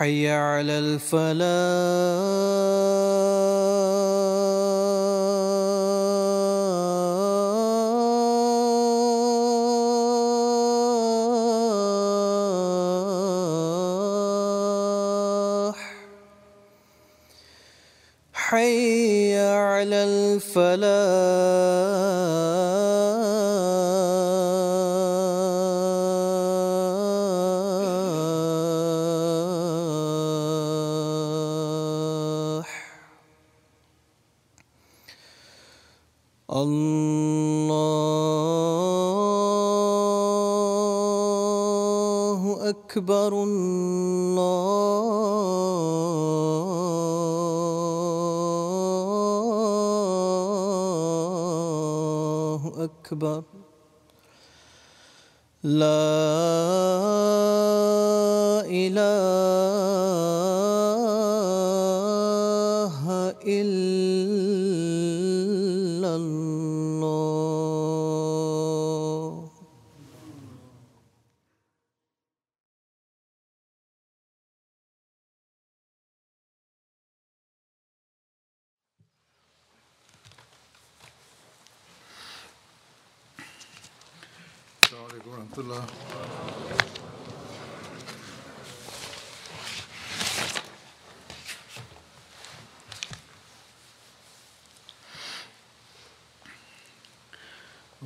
حي على الفلاح.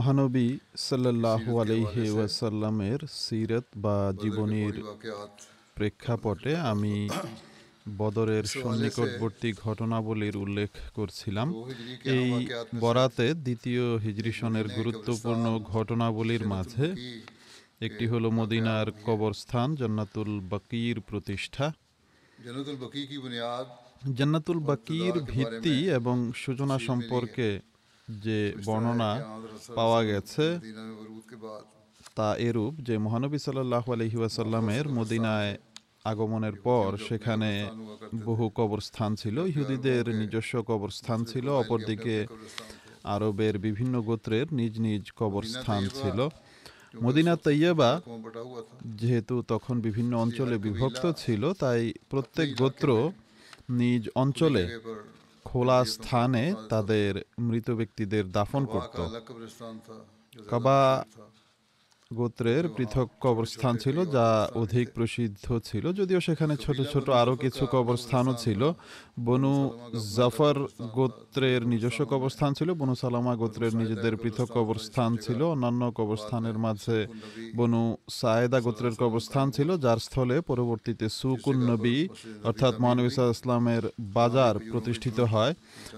মহানবী সাল্লাহু আলহি ওয়াসাল্লামের সিরত বা জীবনীর প্রেক্ষাপটে আমি বদরের সন্নিকটবর্তী ঘটনাবলীর উল্লেখ করছিলাম। এই বরাতে দ্বিতীয় হিজরিসনের গুরুত্বপূর্ণ ঘটনাবলীর মাঝে একটি হল মদিনার কবরস্থান জান্নাতুল বাকির প্রতিষ্ঠা। জান্নাতুল বাকির ভিত্তি এবং সূচনা সম্পর্কে যে বর্ণনা পাওয়া গেছে তা এরূপ যে মহানবী সাল্লাহ আলহিউসাল্লামের মদিনায় আগমনের পর সেখানে বহু কবরস্থান ছিল ইহুদিদের নিজস্ব কবরস্থান ছিল অপরদিকে আরবের বিভিন্ন গোত্রের নিজ নিজ কবরস্থান ছিল মদিনা তৈয়বা যেহেতু তখন বিভিন্ন অঞ্চলে বিভক্ত ছিল তাই প্রত্যেক গোত্র নিজ অঞ্চলে খোলা স্থানে তাদের মৃত ব্যক্তিদের দাফন করত। কাবা গোত্রের পৃথক কবরস্থান ছিল যা অধিক প্রসিদ্ধ ছিল, যদিও সেখানে ছোট ছোট আরও কিছু কবরস্থানও ছিল। বনু জাফর গোত্রের নিজস্ব কবরস্থান ছিল, বনু সালামা গোত্রের নিজেদের পৃথক কবরস্থান ছিল, অন্যান্য কবরস্থানের মাঝে বনু সায়েদা গোত্রের কবরস্থান ছিল, যার স্থলে পরবর্তীতে সুকুন নবী, অর্থাৎ মহানবী সাল্লাল্লাহু আলাইহি ইসলামের বাজার প্রতিষ্ঠিত হয়,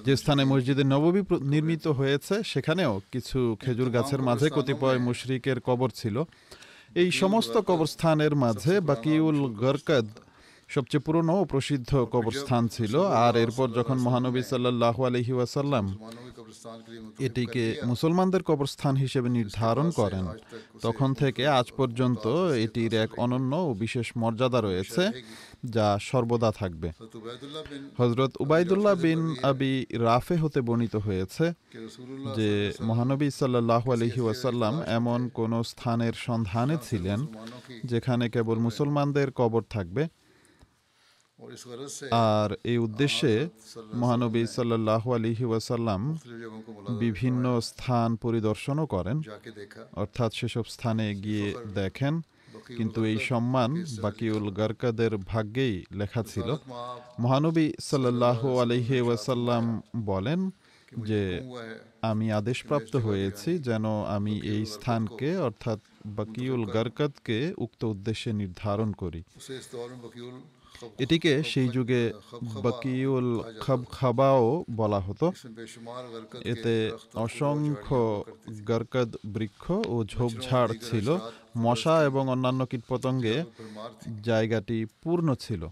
যে স্থানে মসজিদে নববী নির্মিত হয়েছে, সেখানেও কিছু খেজুর গাছের মাঝে কতিপয় মুশরিকের কবর ছিল। এই সমস্ত কবরস্থানের মাঝে বাকিউল গরকদ সবচেয়ে পুরনো ও প্রসিদ্ধ কবরস্থান ছিল, আর এরপর যখন মহানবী সাল্লাহ আলহি ওয়াসাল্লাম এটিকে মুসলমানদের কবরস্থান হিসেবে নির্ধারণ করেন, তখন থেকে আজ পর্যন্ত এটির এক অনন্য ও বিশেষ মর্যাদা রয়েছে, যা সর্বদা থাকবে। হজরত উবায়দুল্লাহ বিন আবি রাফে হতে বর্ণিত হয়েছে যে মহানবী সাল্লাহ আলহি ওয়াসাল্লাম এমন কোনো স্থানের সন্ধানে ছিলেন, যেখানে কেবল মুসলমানদের কবর থাকবে আর এই উদ্দেশ্যে মহানবী সাল্লাহ আলিহি ওয়াসাল্লাম বিভিন্ন স্থান পরিদর্শনও করেন। অর্থাৎ সেসব স্থানে গিয়ে দেখেন। কিন্তু এই সম্মান বাকিউল গারকাদের ভাগ্যেই লেখা ছিল। মহানবী সাল্লাহ আলহি ওয়াসাল্লাম বলেন যে, আমি আদেশপ্রাপ্ত হয়েছি যেন আমি এই স্থানকে, অর্থাৎ বাকিউল গারকাদকে উক্ত উদ্দেশ্যে নির্ধারণ করি। এটিকে সেই যুগে বাকিউল খাব খাবাও বলা হতো। এতে অসংখ্য গরকদ, বৃক্ষ ও ঝোপঝাড় ছিল। মশা এবং অন্যান্য কীটপতঙ্গে জায়গাটি পূর্ণ ছিল।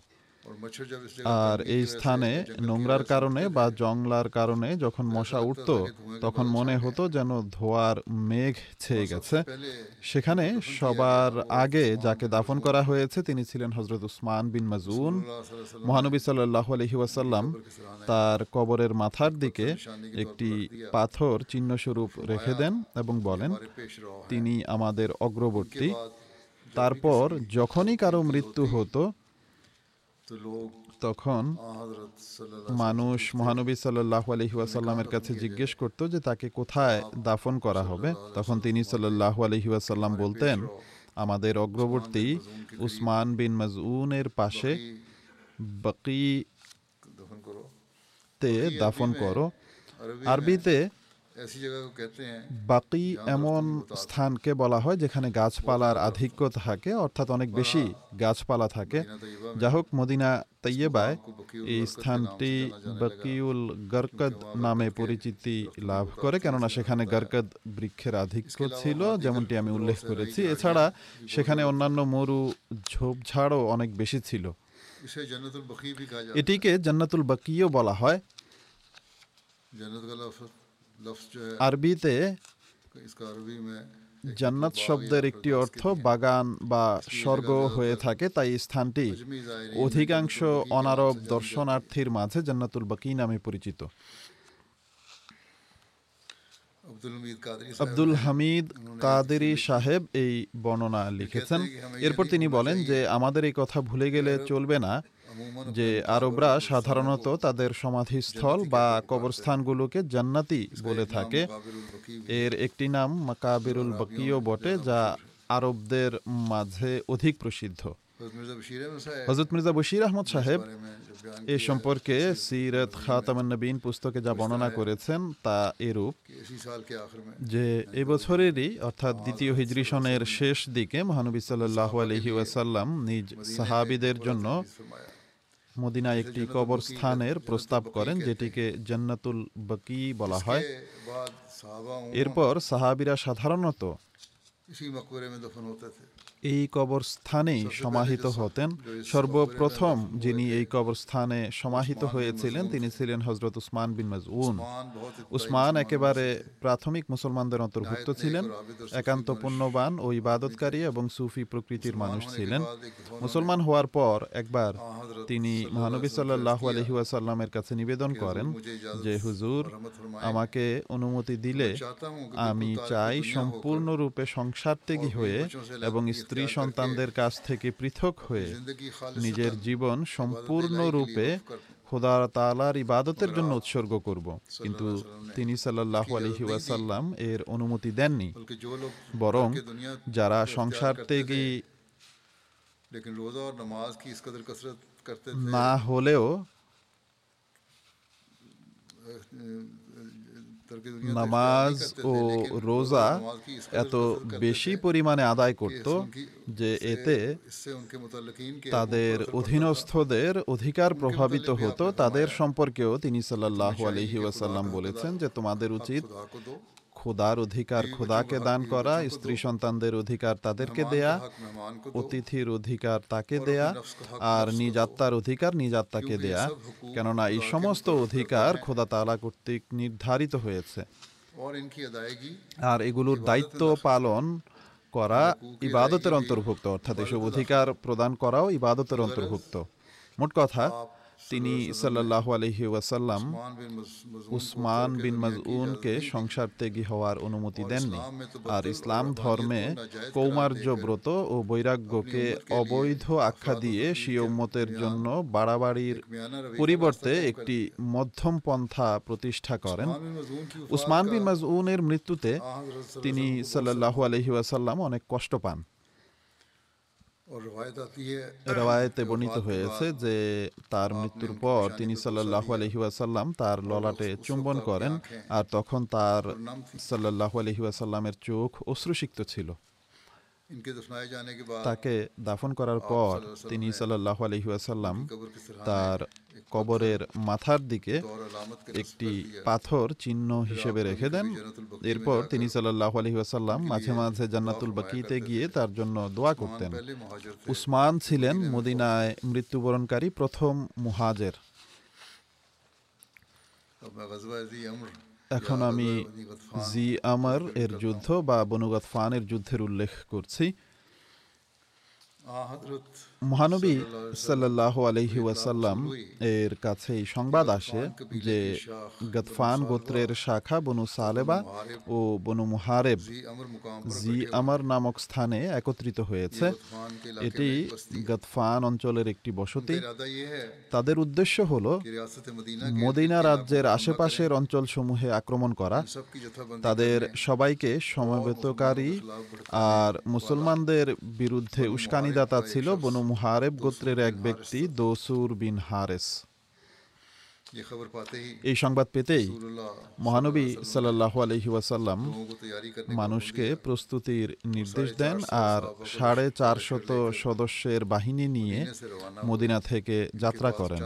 আর এই স্থানে নোংরার কারণে বা জংলার কারণে যখন মশা উঠত তখন মনে হতো যেন ধোয়ার মেঘ ছেয়ে গেছে। সেখানে সবার আগে যাকে দাফন করা হয়েছে তিনি ছিলেন হজরত উসমান বিন মাজুন মহানবী সাল্লাহ আলহি ওয়াসাল্লাম তার কবরের মাথার দিকে একটি পাথর চিহ্নস্বরূপ রেখে দেন এবং বলেন তিনি আমাদের অগ্রবর্তী। তারপর যখনই কারও মৃত্যু হতো তখন মানুষ মহানবী সাল্লাহ আলহি ওয়াসাল্লামের কাছে জিজ্ঞেস করত যে তাকে কোথায় দাফন করা হবে। তখন তিনি সাল্লাহ আলহি ওয়াসাল্লাম বলতেন, আমাদের অগ্রবর্তী উসমান বিন মাজউনের পাশে বাকি তে দাফন করো। আরবিতে বাকি এমন স্থানকে বলা হয় যেখানে গাছপালার আধিক্য থাকে অর্থাৎ অনেক বেশি গাছপালা থাকে। যা হোক মদিনা তৈয়বায় এই স্থানটি বাকিউল গরকদ নামে পরিচিতি লাভ করে কেননা সেখানে গরকদ বৃক্ষের আধিক্য ছিল যেমনটি আমি উল্লেখ করেছি। এছাড়া সেখানে অন্যান্য মরু ঝোপঝাড়ও অনেক বেশি ছিল। এটিকে জান্নাতুল বাকিও বলা হয়। আরবিতে জান্নাত শব্দের একটি অর্থ বাগান বা স্বর্গ হয়ে থাকে তাই স্থানটি। অধিকাংশ অনারব দর্শনার্থীর মাঝে জান্নাতুল বাকি নামে পরিচিত। আব্দুল হামিদ কাদেরি সাহেব এই বর্ণনা লিখেছেন। এরপর তিনি বলেন যে আমাদের এই কথা ভুলে গেলে চলবে না। যে আরবরা সাধারণত তাদের সমাধিস্থল বা কবরস্থানগুলোকে জান্নাতি বলে থাকে। এর একটি নাম মাকাবিরুল বকিও বটে যা আরবদের মাঝে অধিক প্রসিদ্ধ। হজরত মির্জা বশির আহমদ সাহেব। এ সম্পর্কে সিরত খাতামান্নবীন পুস্তকে যা বর্ণনা করেছেন তা এরূপ। যে এবছরেরই অর্থাৎ দ্বিতীয় হিজরি সনের শেষ দিকে মহানবী সাল্লাহ আলহি ওয়াসাল্লাম নিজ সাহাবিদের জন্য মদিনা একটি কবরস্থানের প্রস্তাব করেন যেটিকে জান্নাতুল বকি বলা হয়। এরপর সাহাবিরা সাধারণত এই কবরস্থানে সমাহিত হতেন। সর্বপ্রথম যিনি এই কবরস্থানে সমাহিত হয়েছিলেন তিনি ছিলেন হজরত উসমান বিন মাজউন। উসমান একেবারে প্রাথমিক মুসলমানদের অন্তর্ভুক্ত ছিলেন একান্ত পুণ্যবান ও ইবাদতকারী এবং সুফি প্রকৃতির মানুষ ছিলেন। মুসলমান হওয়ার পর একবার তিনি মহানবী সাল্লাহ আলহিউসাল্লামের কাছে নিবেদন করেন যে হুজুর আমাকে অনুমতি দিলে আমি চাই সম্পূর্ণরূপে সংসার ত্যাগী হয়ে এবং স্ত্রী সন্তানদের কাছ থেকে পৃথক হয়ে নিজের জীবন সম্পূর্ণরূপে খোদা তালার ইবাদতের জন্য উৎসর্গ করব। কিন্তু তিনি সাল্লাহ আলহি ওয়াসাল্লাম এর অনুমতি দেননি। বরং যারা সংসার থেকে না হলেও নামাজ ও রোজা এত বেশি পরিমাণে আদায় করত যে এতে তাদের অধীনস্থদের অধিকার প্রভাবিত হতো। তাদের সম্পর্কেও তিনি সাল্লাহ আলহিউসাল্লাম বলেছেন যে তোমাদের উচিত খোদার অধিকার খোদাকে দান করা স্ত্রী সন্তানদের অধিকার তাদেরকে দেয়া অতিথির অধিকার তাকে দেয়া আর নিজ আত্মার অধিকার নিজ আত্মাকে দেয়া। কেননা এই সমস্ত অধিকার খোদা তালা কর্তৃক নির্ধারিত হয়েছে। আর এগুলোর দায়িত্ব পালন করা ইবাদতের অন্তর্ভুক্ত অর্থাৎ এসব অধিকার প্রদান করাও ইবাদতের অন্তর্ভুক্ত। মোট কথা তিনি সাল্লাহ আলহি ওয়াসাল্লাম উসমান বিন মাজউনকে সংসার ত্যাগী হওয়ার অনুমতি দেননি। আর ইসলাম ধর্মে কৌমার্যব্রত ও বৈরাগ্যকে অবৈধ আখ্যা দিয়ে সিয়মতের জন্য বাড়াবাড়ির পরিবর্তে একটি মধ্যম পন্থা প্রতিষ্ঠা করেন। উসমান বিন মাজউনের মৃত্যুতে তিনি সাল্লাহ আলহি ওয়াসাল্লাম অনেক কষ্ট পান। রায়তে বর্ণিত হয়েছে যে তার মৃত্যুর পর তিনি সাল্লাহ আলহিউসাল্লাম তার ললাটে চুম্বন করেন আর তখন তার সাল্লাহ আলহিউসাল্লামের চোখ অশ্রুসিক্ত ছিল তাকে দাফন করার পর তিনি সাল্লাহ আলহিউসাল্লাম তার কবরের মাথার দিকে একটি পাথর চিহ্ন হিসেবে রেখে দেন। এরপর তিনি সাল্লাহ আলহিউসাল্লাম মাঝে মাঝে জান্নাতুল বাকিতে গিয়ে তার জন্য দোয়া করতেন। উসমান ছিলেন মদিনায় মৃত্যুবরণকারী প্রথম মুহাজের। এখন আমি জি আমার এর যুদ্ধ বা বনুগত ফানের যুদ্ধের উল্লেখ করছি। মহানবী সাল্লাহ আলহি ওয়াসাল্লাম এর কাছে এই সংবাদ আসে যে গতফান গোত্রের শাখা বনু সালেবা ও বনু মুহারেব জি আমার নামক স্থানে একত্রিত হয়েছে। এটি গতফান অঞ্চলের একটি বসতি। তাদের উদ্দেশ্য হল মদিনা রাজ্যের আশেপাশের অঞ্চলসমূহে আক্রমণ করা। তাদের সবাইকে সমবেতকারী আর মুসলমানদের বিরুদ্ধে উস্কানিদাতা ছিল বনু মুহারেব গোত্রের এক ব্যক্তি দোসুর বিন হারেস। এই সংবাদ পেতেই মহানবী সাল্লাহ আলহি ওয়াসাল্লাম মানুষকে প্রস্তুতির নির্দেশ দেন আর সাড়ে চারশত সদস্যের বাহিনী নিয়ে মদিনা থেকে যাত্রা করেন।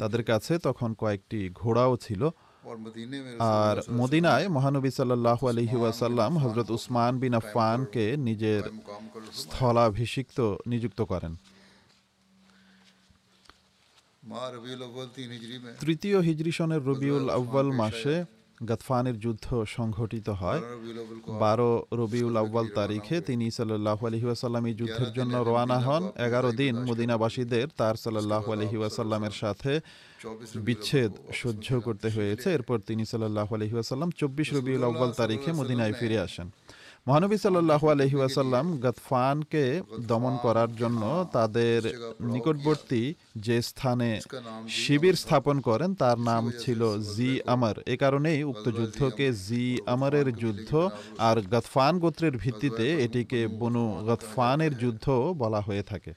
তাদের কাছে তখন কয়েকটি ঘোড়াও ছিল আর মদিনায় মহানবী সাল্লাহ আলহি ওয়াসাল্লাম হজরত উসমান বিন আফানকে নিজের স্থলাভিষিক্ত নিযুক্ত করেন। তৃতীয় হিজরি সনের রবিউল আউ্বাল মাসে গাতফানের যুদ্ধ সংঘটিত হয়। বারো রবিউল আউ্বাল তারিখে তিনি সাল্লাহ আলহিউসাল্লাম এই যুদ্ধের জন্য রওয়ানা হন। এগারো দিন মদিনাবাসীদের তার সাল্লাহ আলহিউসাল্লামের সাথে বিচ্ছেদ সহ্য করতে হয়েছে। এরপর তিনি সাল্লাহ আলহিউসাল্লাম চব্বিশ রবিউল আউ্বাল তারিখে মদিনায় ফিরে আসেন। মহানবী সাল্লাহ আলহিউসাল্লাম গতফানকে দমন করার জন্য তাদের নিকটবর্তী যে স্থানে শিবির স্থাপন করেন, তার নাম ছিল জি আমর। এ কারণেই উক্ত যুদ্ধকে জি আমরের যুদ্ধ আর গতফান গোত্রের ভিত্তিতে এটিকে বনু গতফানের যুদ্ধ বলা হয়ে থাকে।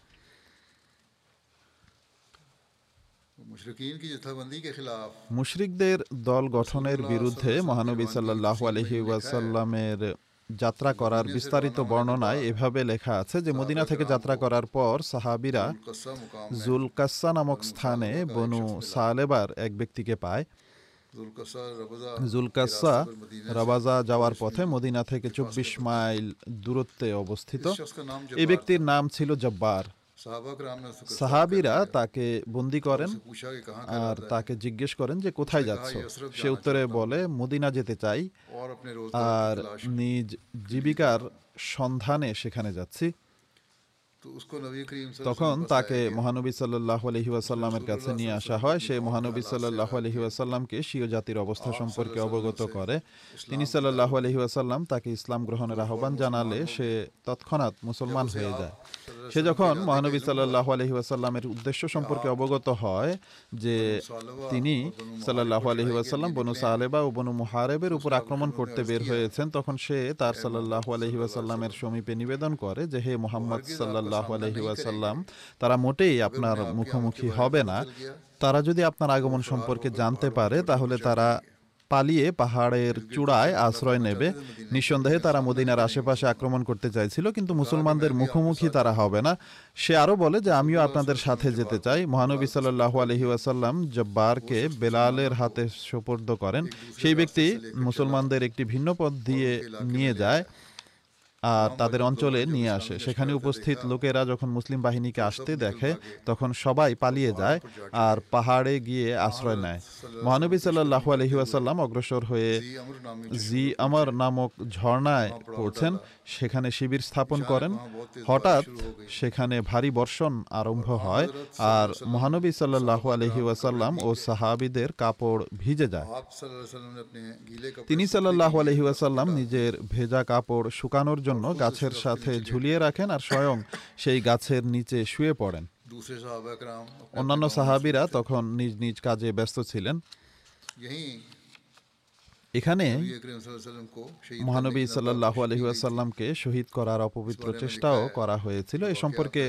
মুশরিকদের দল গঠনের বিরুদ্ধে মহানবী সাল্লাহ আলহি ওয়াসাল্লামের যাত্রা করার বিস্তারিত বর্ণনায় এভাবে লেখা আছে যে মদিনা থেকে যাত্রা করার পর সাহাবিরা জুলকাসা নামক স্থানে বনু সালেবার এক ব্যক্তিকে পায়। জুলকাসা রাবাজা যাওয়ার পথে মদিনা থেকে চব্বিশ মাইল দূরত্বে অবস্থিত। এই ব্যক্তির নাম ছিল জব্বার। সাহাবিরা তাকে বন্দি করেন আর তাকে জিজ্ঞেস করেন যে কোথায় যাচ্ছ? সে উত্তরে বলে মদিনা যেতে চাই। আর নিজ জীবিকার সন্ধানে সেখানে যাচ্ছি। তখন তাকে মহানবী সাল্লাহ আলহিউসাল্লামের কাছে নিয়ে আসা হয়। সেই মহানবী সাল্লাহ আলহিউসাল্লামকে স্বীয় জাতির অবস্থা সম্পর্কে অবগত করে। তিনি সাল্লাহ আলহিউসাল্লাম তাকে ইসলাম গ্রহণের আহ্বান জানালে সে তৎক্ষণাৎ মুসলমান হয়ে যায়। সে যখন মহানবী সাল্লাহ আলহিউসাল্লামের উদ্দেশ্য সম্পর্কে অবগত হয় যে তিনি সাল্লাহ আলহিউসাল্লাম বনু সাহেবা ও বনু মুহারেবের উপর আক্রমণ করতে বের হয়েছেন, তখন সে তার সাল্লাহ আলহিউসাল্লামের সমীপে নিবেদন করে যে, হে মোহাম্মদ সাল্লাহ আলহি ওয়াসাল্লাম তারা মোটেই আপনার মুখোমুখি হবে না। তারা যদি আপনার আগমন সম্পর্কে জানতে পারে তাহলে তারা পালিয়ে পাহাড়ের চূড়ায় আশ্রয় নেবে। নিঃসন্দেহে তারা মদিনার আশেপাশে আক্রমণ করতে চাইছিল কিন্তু মুসলমানদের মুখোমুখি তারা হবে না। সে আরও বলে যে আমিও আপনাদের সাথে যেতে চাই। মহানবী সাল্লাহ আলহি ওয়াসাল্লাম জব্বারকে বেলালের হাতে সোপর্দ করেন। সেই ব্যক্তি মুসলমানদের একটি ভিন্ন পথ দিয়ে নিয়ে যায়। তাদের অঞ্চলে নিয়ে আসে। সেখানে উপস্থিত লোকেরা যখন মুসলিম বাহিনীকে আসতে দেখে তখন সবাই পালিয়ে যায় আর পাহাড়ে গিয়ে আশ্রয় নেয়। মহানবী সাল্লাহ আলহিউসাল্লাম অগ্রসর হয়ে জি আমর নামে জি আমর নামক ঝর্ণায় পড়ছেন সেখানে শিবির স্থাপন করেন। হঠাৎ সেখানে ভারী বর্ষণ আরম্ভ হয় আর মহানবী সাল্লাহ আলহি ওয়াসাল্লাম ও সাহাবিদের কাপড় ভিজে যায়। তিনি সাল্লাহ আলহি ওয়াসাল্লাম নিজের ভেজা কাপড় শুকানোর জন্য গাছের সাথে ঝুলিয়ে রাখেন আর স্বয়ং সেই গাছের নিচে শুয়ে পড়েন। অন্যান্য সাহাবিরা তখন নিজ নিজ কাজে ব্যস্ত ছিলেন। এখানে মহানবী সাল্লাহ আলহিউসাল্লামকে শহীদ করার অপবিত্র চেষ্টাও করা হয়েছিল। এ সম্পর্কে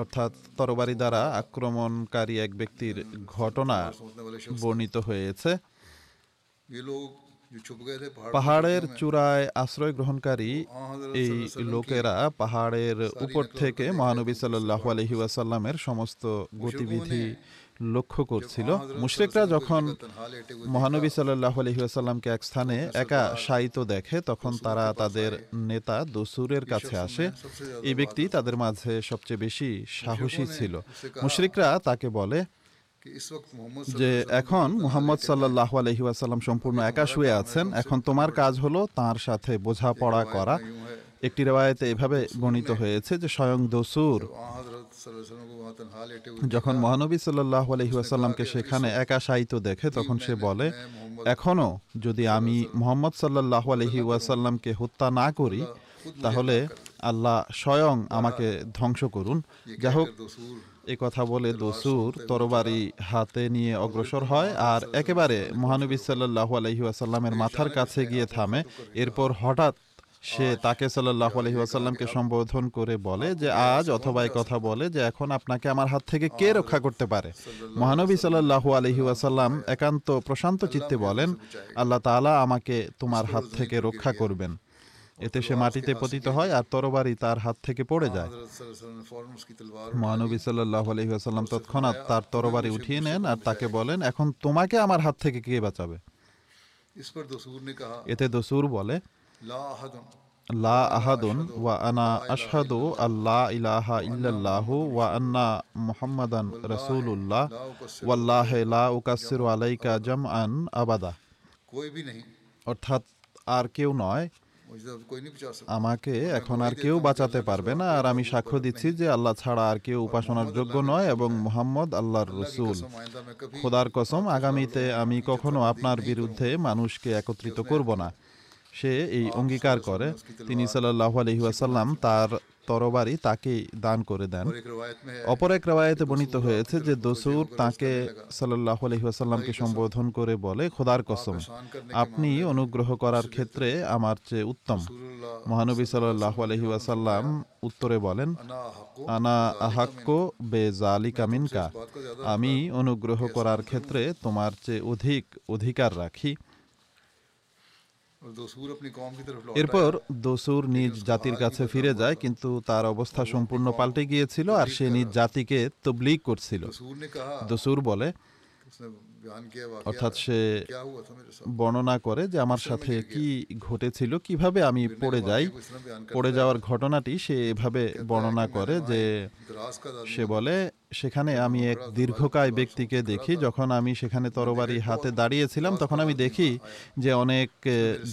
অর্থাৎ তরবারি দ্বারা আক্রমণকারী এক ব্যক্তির ঘটনা বর্ণিত হয়েছে। পাহাড়ের চূড়ায় আশ্রয় গ্রহণকারী এই লোকেরা পাহাড়ের উপর থেকে মহানবী সাল্লাহ আলহি ওয়াসাল্লামের সমস্ত গতিবিধি লক্ষ্য করছিল। মুশরেকরা যখন মহানবী সাল্লাহ আলহিহাসাল্লামকে এক স্থানে একা শায়িত দেখে তখন তারা তাদের নেতা দসুরের কাছে আসে। এই ব্যক্তি তাদের মাঝে সবচেয়ে বেশি সাহসী ছিল। মুশরিকরা তাকে বলে যে এখন মোহাম্মদ সাল্লাহ আলহিউসাল্লাম সম্পূর্ণ একা শুয়ে আছেন। এখন তোমার কাজ হলো তার সাথে বোঝাপড়া করা। একটি রেওয়ায়তে এভাবে গণিত হয়েছে যে স্বয়ং দসুর। যখন মহানবী সাল্লাহ আলহিউসাল্লামকে সেখানে একা সাহিত্য দেখে তখন সে বলে এখনও যদি আমি মোহাম্মদ সাল্লাহ আলহিহাসাল্লামকে হত্যা না করি তাহলে আল্লাহ স্বয়ং আমাকে ধ্বংস করুন। যাই হোক কথা বলে দসুর তরবারি হাতে নিয়ে অগ্রসর হয় আর একেবারে মহানবী সাল্লাহ আলহি ওয়াসাল্লামের মাথার কাছে গিয়ে থামে। এরপর হঠাৎ সে তাকে সাল্লাহ আলহি ওয়াসাল্লামকে সম্বোধন করে বলে যে আজ অথবা কথা বলে যে এখন আপনাকে আমার হাত থেকে কে রক্ষা করতে পারে? মহানবী সাল্লাহ আলহি ওয়াসাল্লাম একান্ত প্রশান্ত চিত্তে বলেন আল্লাহ তাআলা আমাকে তোমার হাত থেকে রক্ষা করবেন। এতে সে মাটিতে পতিত হয় আর তরবারি তার হাত থেকে পড়ে যায়। মহানবী সাল্লাহ আলহিহাসাল্লাম তৎক্ষণাৎ তার তরবারি উঠিয়ে নেন আর তাকে বলেন এখন তোমাকে আমার হাত থেকে কে বাঁচাবে? এতে দসুর বলে লা আহাদুন ওয়া আনা আশহাদু আল্লাহ ইলাহা ইল্লাল্লাহু ওয়া আন্না মুহাম্মাদান রাসূলুল্লাহ ওয়াল্লাহি লা উকাসসিরু আলাইকা জামআন আবাদা। অর্থাৎ আর কেউ নয় আমাকে এখন আর কেউ বাঁচাতে পারবে না, আর আমি সাক্ষ্য দিচ্ছি যে আল্লাহ ছাড়া আর কেউ উপাসনার যোগ্য নয় এবং মোহাম্মদ আল্লাহর রসুল। খোদার কসম, আগামীতে আমি কখনো আপনার বিরুদ্ধে মানুষকে একত্রিত করব না। সে এই অঙ্গীকার করে। তিনি সাল্লাহ আলহিহাসাল্লাম তার তরবারি তাকে দান করে দেন। অপর এক রেওয়ায়তে বর্ণিত হয়েছে যে দসুর তাকে সাল্লাহ আলহিহাসাল্লামকে সম্বোধন করে বলে খোদার কসম আপনি অনুগ্রহ করার ক্ষেত্রে আমার চেয়ে উত্তম। মহানবী সাল্লাহ আলহিহাসাল্লাম উত্তরে বলেন আনা আহাক্য বে জালি কামিনকা আমি অনুগ্রহ করার ক্ষেত্রে তোমার চেয়ে অধিক অধিকার রাখি। এরপর দসুর নিজ জাতির কাছে ফিরে যায় কিন্তু তার অবস্থা সম্পূর্ণ পাল্টে গিয়েছিল আর সে নিজ জাতিকে তবলিগ করছিল। দসুর বলে অর্থাৎ সে বর্ণনা করে যে আমার সাথে কি ঘটেছিল কীভাবে আমি পড়ে যাই পড়ে যাওয়ার ঘটনাটি সে এভাবে বর্ণনা করে যে সে বলে সেখানে আমি এক দীর্ঘকায় ব্যক্তিকে দেখি যখন আমি সেখানে তরবারি হাতে দাঁড়িয়েছিলাম তখন আমি দেখি যে অনেক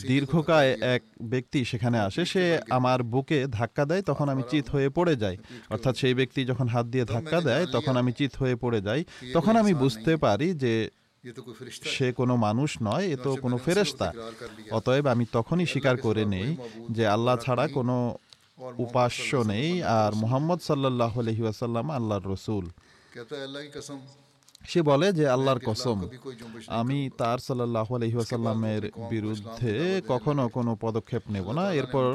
দীর্ঘকায় এক ব্যক্তি সেখানে আসে সে আমার বুকে ধাক্কা দেয় তখন আমি চিত হয়ে পড়ে যাই। অর্থাৎ সেই ব্যক্তি যখন হাত দিয়ে ধাক্কা দেয় তখন আমি চিত হয়ে পড়ে যাই। তখন আমি বুঝতে পারি যে সে কোনো মানুষ নয় এ তো কোনো ফেরেস্তা অতএব আমি তখনই স্বীকার করে নেই যে আল্লাহ ছাড়া কোনো উপাস্য নেই আর মোহাম্মদ সাল্লাহ আলহি আসাল্লাম আল্লাহর রসুল। সে বলে যে আল্লাহর কসম আমি তার সাল্লাহ আলহিহাসাল্লামের বিরুদ্ধে কখনো কোনো পদক্ষেপ নেব না। এরপর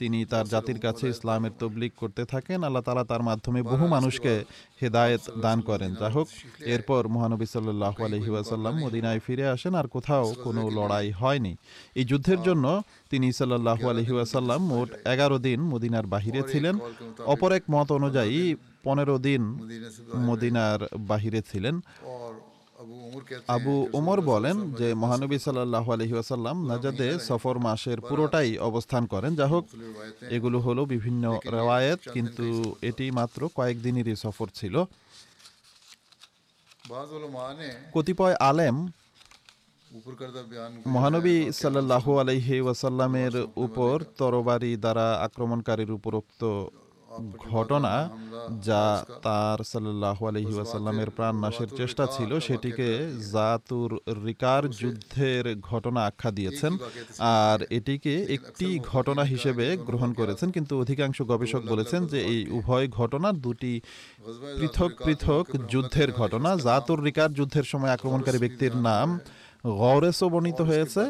তিনি তার জাতির কাছে ইসলামের তবলিক করতে থাকেন। আল্লাহ তালা তার মাধ্যমে বহু মানুষকে হেদায়েত দান করেন। যাই হোক এরপর মহানবী সাল্লাহ আলহিহাসাল্লাম মদিনায় ফিরে আসেন আর কোথাও কোনো লড়াই হয়নি। এই যুদ্ধের জন্য তিনি সাল্লাহ আলহিহাসাল্লাম মোট এগারো দিন মদিনার বাহিরে ছিলেন। অপর এক মত অনুযায়ী পনেরো দিন মদিনার বাহিরে ছিলেন। আবু ওমর বলেন যে মহানবী সাল্লাহ আলহিউসাল্লাম নাজাদে সফর মাসের পুরোটাই অবস্থান করেন। যা হোক এগুলো হলো বিভিন্ন রেওয়ায়েত কিন্তু এটি মাত্র কয়েকদিনেরই সফর ছিল। কতিপয় আলেম মহানবী সাল্লাহ আলহি ওয়াসাল্লামের উপর তরবারি দ্বারা আক্রমণকারীর উপরোক্ত ঘটনা যা তার সাল্লাহ আলহি ওয়াসাল্লামের প্রাণ নাশের চেষ্টা ছিল, সেটিকে জাতুর রিকার যুদ্ধের ঘটনা আখ্যা দিয়েছেন আর এটিকে একটি ঘটনা হিসেবে গ্রহণ করেছেন। কিন্তু অধিকাংশ গবেষক বলেছেন যে এই উভয় ঘটনা দুটি পৃথক পৃথক যুদ্ধের ঘটনা। জাতুর রিকার যুদ্ধের সময় আক্রমণকারী ব্যক্তির নাম গৌরেসও বর্ণিত হয়েছে।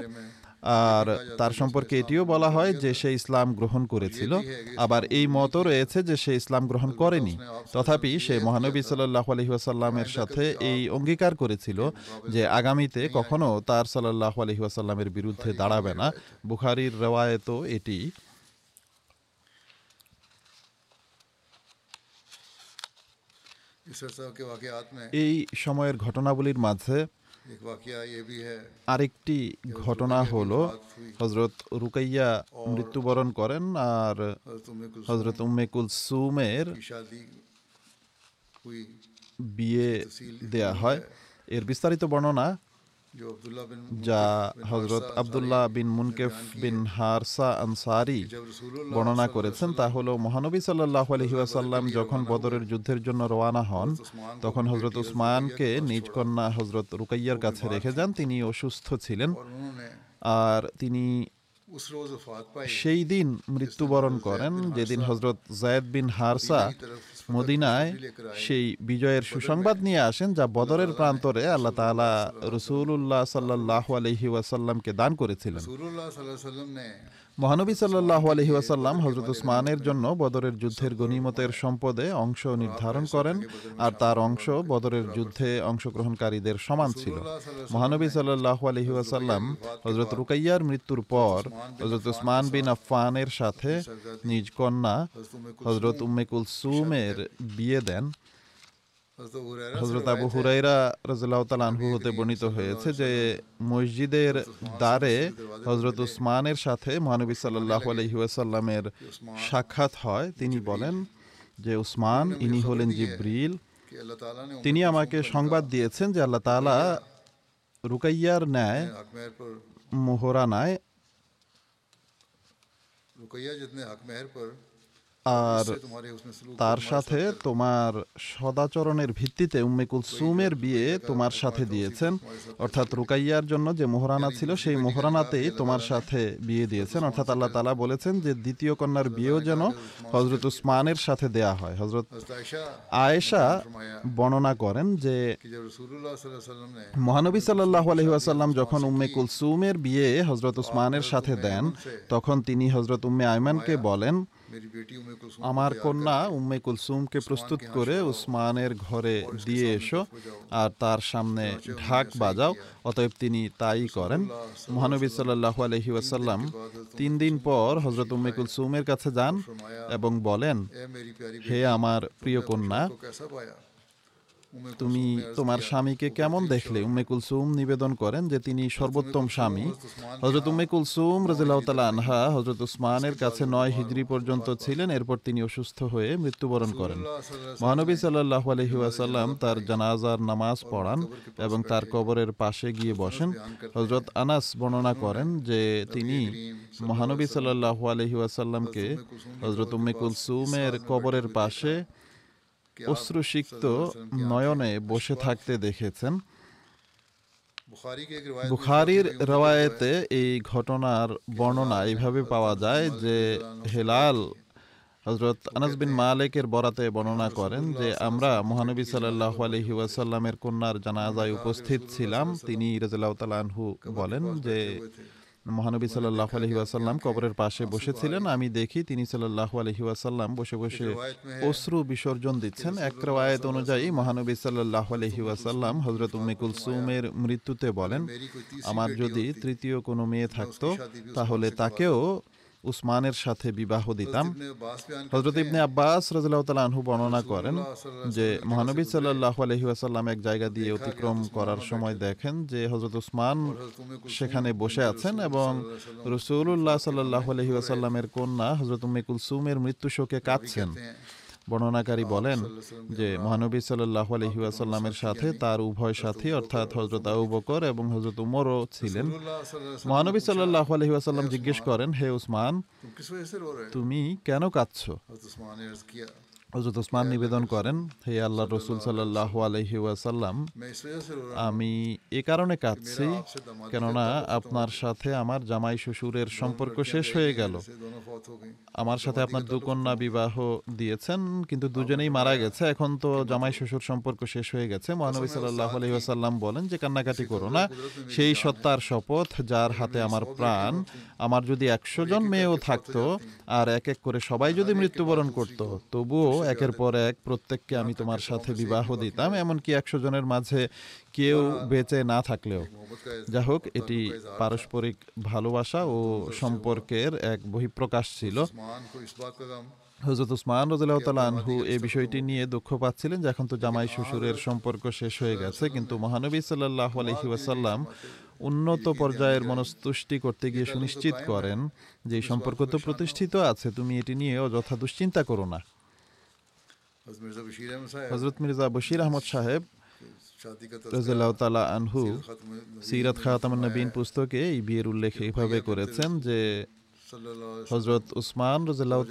আর তার সম্পর্কে এটিও বলা হয় যে সে ইসলাম গ্রহণ করেছিল। আবার এই মতও রয়েছে যে সে ইসলাম গ্রহণ করেনি। তথাপি সে মহানবী সাল্লাহ আলহিহাসাল্লামের সাথে এই অঙ্গীকার করেছিল যে আগামীতে কখনও তার সাল্লাহ আলহিহাসাল্লামের বিরুদ্ধে দাঁড়াবে না। বুখারির রেওয়ায়ত এটি। এই সময়ের ঘটনাবলীর মাঝে আরেকটি ঘটনা হলো হজরত রুকাইয়া মৃত্যুবরণ করেন আর হজরত উম্মে কুলসুমের বিয়ে দেয়া হয়। এর বিস্তারিত বর্ণনা যা হজরত আবদুল্লাহ বিন মুনকেফ বিন হারসা আনসারি বর্ণনা করেছেন তা হলো মহানবী সাল্লাহ আলহিউসাল্লাম যখন বদরের যুদ্ধের জন্য রওয়ানা হন তখন হজরত উসমানকে নিজ কন্যা হজরত রুকাইয়ার কাছে রেখে যান তিনি অসুস্থ ছিলেন। আর তিনি সেই দিন মৃত্যুবরণ করেন যেদিন হজরত জায়দ বিন হারসা মদিনায় সেই বিজয়ের সুসংবাদ নিয়ে আসেন যা বদরের প্রান্তরে আল্লাহ তাআলা রসুল্লাহ সাল্লাহ আলহি ওয়াসাল্লামকে দান করেছিলেন। মহানবী সাল্লাহ আলহি ওয়াসাল্লাম হজরত উসমানের জন্য বদরের যুদ্ধের গণিমতের সম্পদে অংশ নির্ধারণ করেন আর তার অংশ বদরের যুদ্ধে অংশগ্রহণকারীদের সমান ছিল। মহানবী সাল্লাহ আলহি ওয়াসাল্লাম হজরত রুকাইয়ার মৃত্যুর পর হজরত উসমান বিন আফানের সাথে নিজ কন্যা হজরত উম্মে কুলসুমের বিয়ে দেন হজরত আবু হুরাইরা রাজু হতে বর্ণিত হয়েছে যে মসজিদের দ্বারে হজরত উসমানের সাথে মহানবী সাল্লাহ আলহিউসাল্লামের সাক্ষাৎ হয়। তিনি বলেন যে উসমান ইনি হলেন জিব্রিল। তিনি আমাকে সংবাদ দিয়েছেন যে আল্লাহ তালা রুকাইয়ার ন্যায় মোহরানায় রুকাইয়া জিতনে হক মেহর আর তার সাথে তোমার সদাচরণের ভিত্তিতে উম্মে কুলসুমের বিয়ে তোমার সাথে দিয়েছেন। অর্থাৎ রুকাইয়ার জন্য যে মোহরানা ছিল, সেই মোহরানাতেই তোমার সাথে বিয়ে দিয়েছেন। অর্থাৎ আল্লাহ তালা বলেছেন যে দ্বিতীয় কন্যার বিয়েও যেন হজরত উসমানের সাথে দেয়া হয়। হজরত আয়েশা বর্ণনা করেন যে মহানবী সাল্লাহ আলহিহাসাল্লাম যখন উম্মে কুলসুমের বিয়ে হজরত উসমানের সাথে দেন, তখন তিনি হজরত উম্মে আয়মানকে বলেন আমার কন্যা উম্মে কুলসুমকে প্রস্তুত করে উসমানের ঘরে দিয়ে এসো আর তার সামনে ঢাক বাজাও। অতএব তিনি তাই করেন। মহানবী সাল্লাহ আলহি ওয়াসাল্লাম তিন দিন পর হজরত উম্মে কুলসুমের কাছে যান এবং বলেন হে আমার প্রিয় কন্যা তুমি তোমার স্বামীকে কেমন দেখলে? উম্মে কুলসুম নিবেদন করেন যে তিনি সর্বোত্তম স্বামী। হজরত উম্মে কুলসুম রাজিল্লাহ তালা আনহা হজরত উসমানের কাছে নয় হিজরি পর্যন্ত ছিলেন। এরপর তিনি অসুস্থ হয়ে মৃত্যুবরণ করেন। মহানবী সাল্লাহ আলহি ওয়াসাল্লাম তার জানাজার নামাজ পড়ান এবং তার কবরের পাশে গিয়ে বসেন। হজরত আনাস বর্ণনা করেন যে তিনি মহানবী সাল্লাহ আলহি ওয়াসাল্লামকে হজরত উম্মে কুলসুমের কবরের পাশে অশ্রুসিক্ত নয়নে বসে থাকতে দেখেছেন। বুখারির রওয়ায়েতে এই ঘটনার বর্ণনা এইভাবে পাওয়া যায় যে হেলাল হজরত আনাস বিন মালিকের বরাতে বর্ণনা করেন যে আমরা মহানবী সাল্লাহ আলহি ওয়াসাল্লামের কন্যার জানাজায় উপস্থিত ছিলাম। তিনি রাজু বলেন যে মহানবী সাল্লাহ আলহি আসাল্লাম কবরের পাশে বসেছিলেন। আমি দেখি তিনি সাল্লাহ আলহি আসাল্লাম বসে বসে অশ্রু বিসর্জন দিচ্ছেন। এক রায়ত অনুযায়ী মহানবী সাল্লাহ আলহি আসাল্লাম হজরত উম্মে কুলসুমের মৃত্যুতে বলেন, আমার যদি তৃতীয় কোনো মেয়ে থাকতো, তাহলে তাকেও উসমানের সাথে বিবাহ দিতাম। হজরত ইবনে আব্বাস রাজু বর্ণনা করেন যে মহানবী সাল্লাহ আলহি আসাল্লাম এক জায়গা দিয়ে অতিক্রম করার সময় দেখেন যে হজরত উসমান সেখানে বসে আছেন এবং রসুল্লাহ সাল্লাহ আলহি আসাল্লামের কন্যা হজরত উম্মে কুলসুমের মৃত্যু শোকে কাঁদছেন। বর্ণনাকারী বলেন যে মহানবী সাল্লাহ আলহিউসাল্লামের সাথে তার উভয় সাথী অর্থাৎ হজরত আউ বকর এবং হজরত উমরও ছিলেন। মহানবী সাল্লাহ আলহিউসাল্লাম জিজ্ঞেস করেন হে উসমান তুমি কেন কাঁদছ? হজরত ওসমান নিবেদন করেন, হে আল্লাহ রসুল সাল্লাহ আলহি ওয়াসাল্লাম, আমি এ কারণে কাঁদছি কেননা আপনার সাথে আমার জামাই শ্বশুরের সম্পর্ক শেষ হয়ে গেল। আমার সাথে আপনার দুকন্যা বিবাহ দিয়েছেন, কিন্তু দুজনেই মারা গেছে। এখন তো জামাই শ্বশুর সম্পর্ক শেষ হয়ে গেছে। মহানবী সাল্লাহ আলহি ওয়াসাল্লাম বলেন যে, কান্নাকাটি করো না। সেই সত্তার শপথ, যার হাতে আমার প্রাণ, আমার যদি একশো জন মেয়েও থাকতো, আর এক এক করে সবাই যদি মৃত্যুবরণ করত, তবুও একের পর এক প্রত্যেককে আমি তোমার সাথে বিবাহ দিতাম এমনকি একশো জনের মাঝে কেউ বেঁচে না থাকলেও। যা হোক এটি পারস্পরিক ভালোবাসা ও সম্পর্কের এক বহিঃপ্রকাশ ছিল। হজরত উসমান রাজু এই বিষয়টি নিয়ে দুঃখ পাচ্ছিলেন যে এখন তো জামাই শ্বশুরের সম্পর্ক শেষ হয়ে গেছে কিন্তু মহানবী সাল্লাহ আলহি ওয়াসাল্লাম উন্নত পর্যায়ের মনস্তুষ্টি করতে গিয়ে সুনিশ্চিত করেন যে সম্পর্ক তো প্রতিষ্ঠিত আছে তুমি এটি নিয়ে অযথা দুশ্চিন্তা করো না। হজরত মির্জা বশির আহমদ সাহেব আনহু সিরাত খাতামান্নবীন পুস্তকে এই বিয়ের উল্লেখ এইভাবে করেছেন যে হজরত উসমান রাজিল্লাহ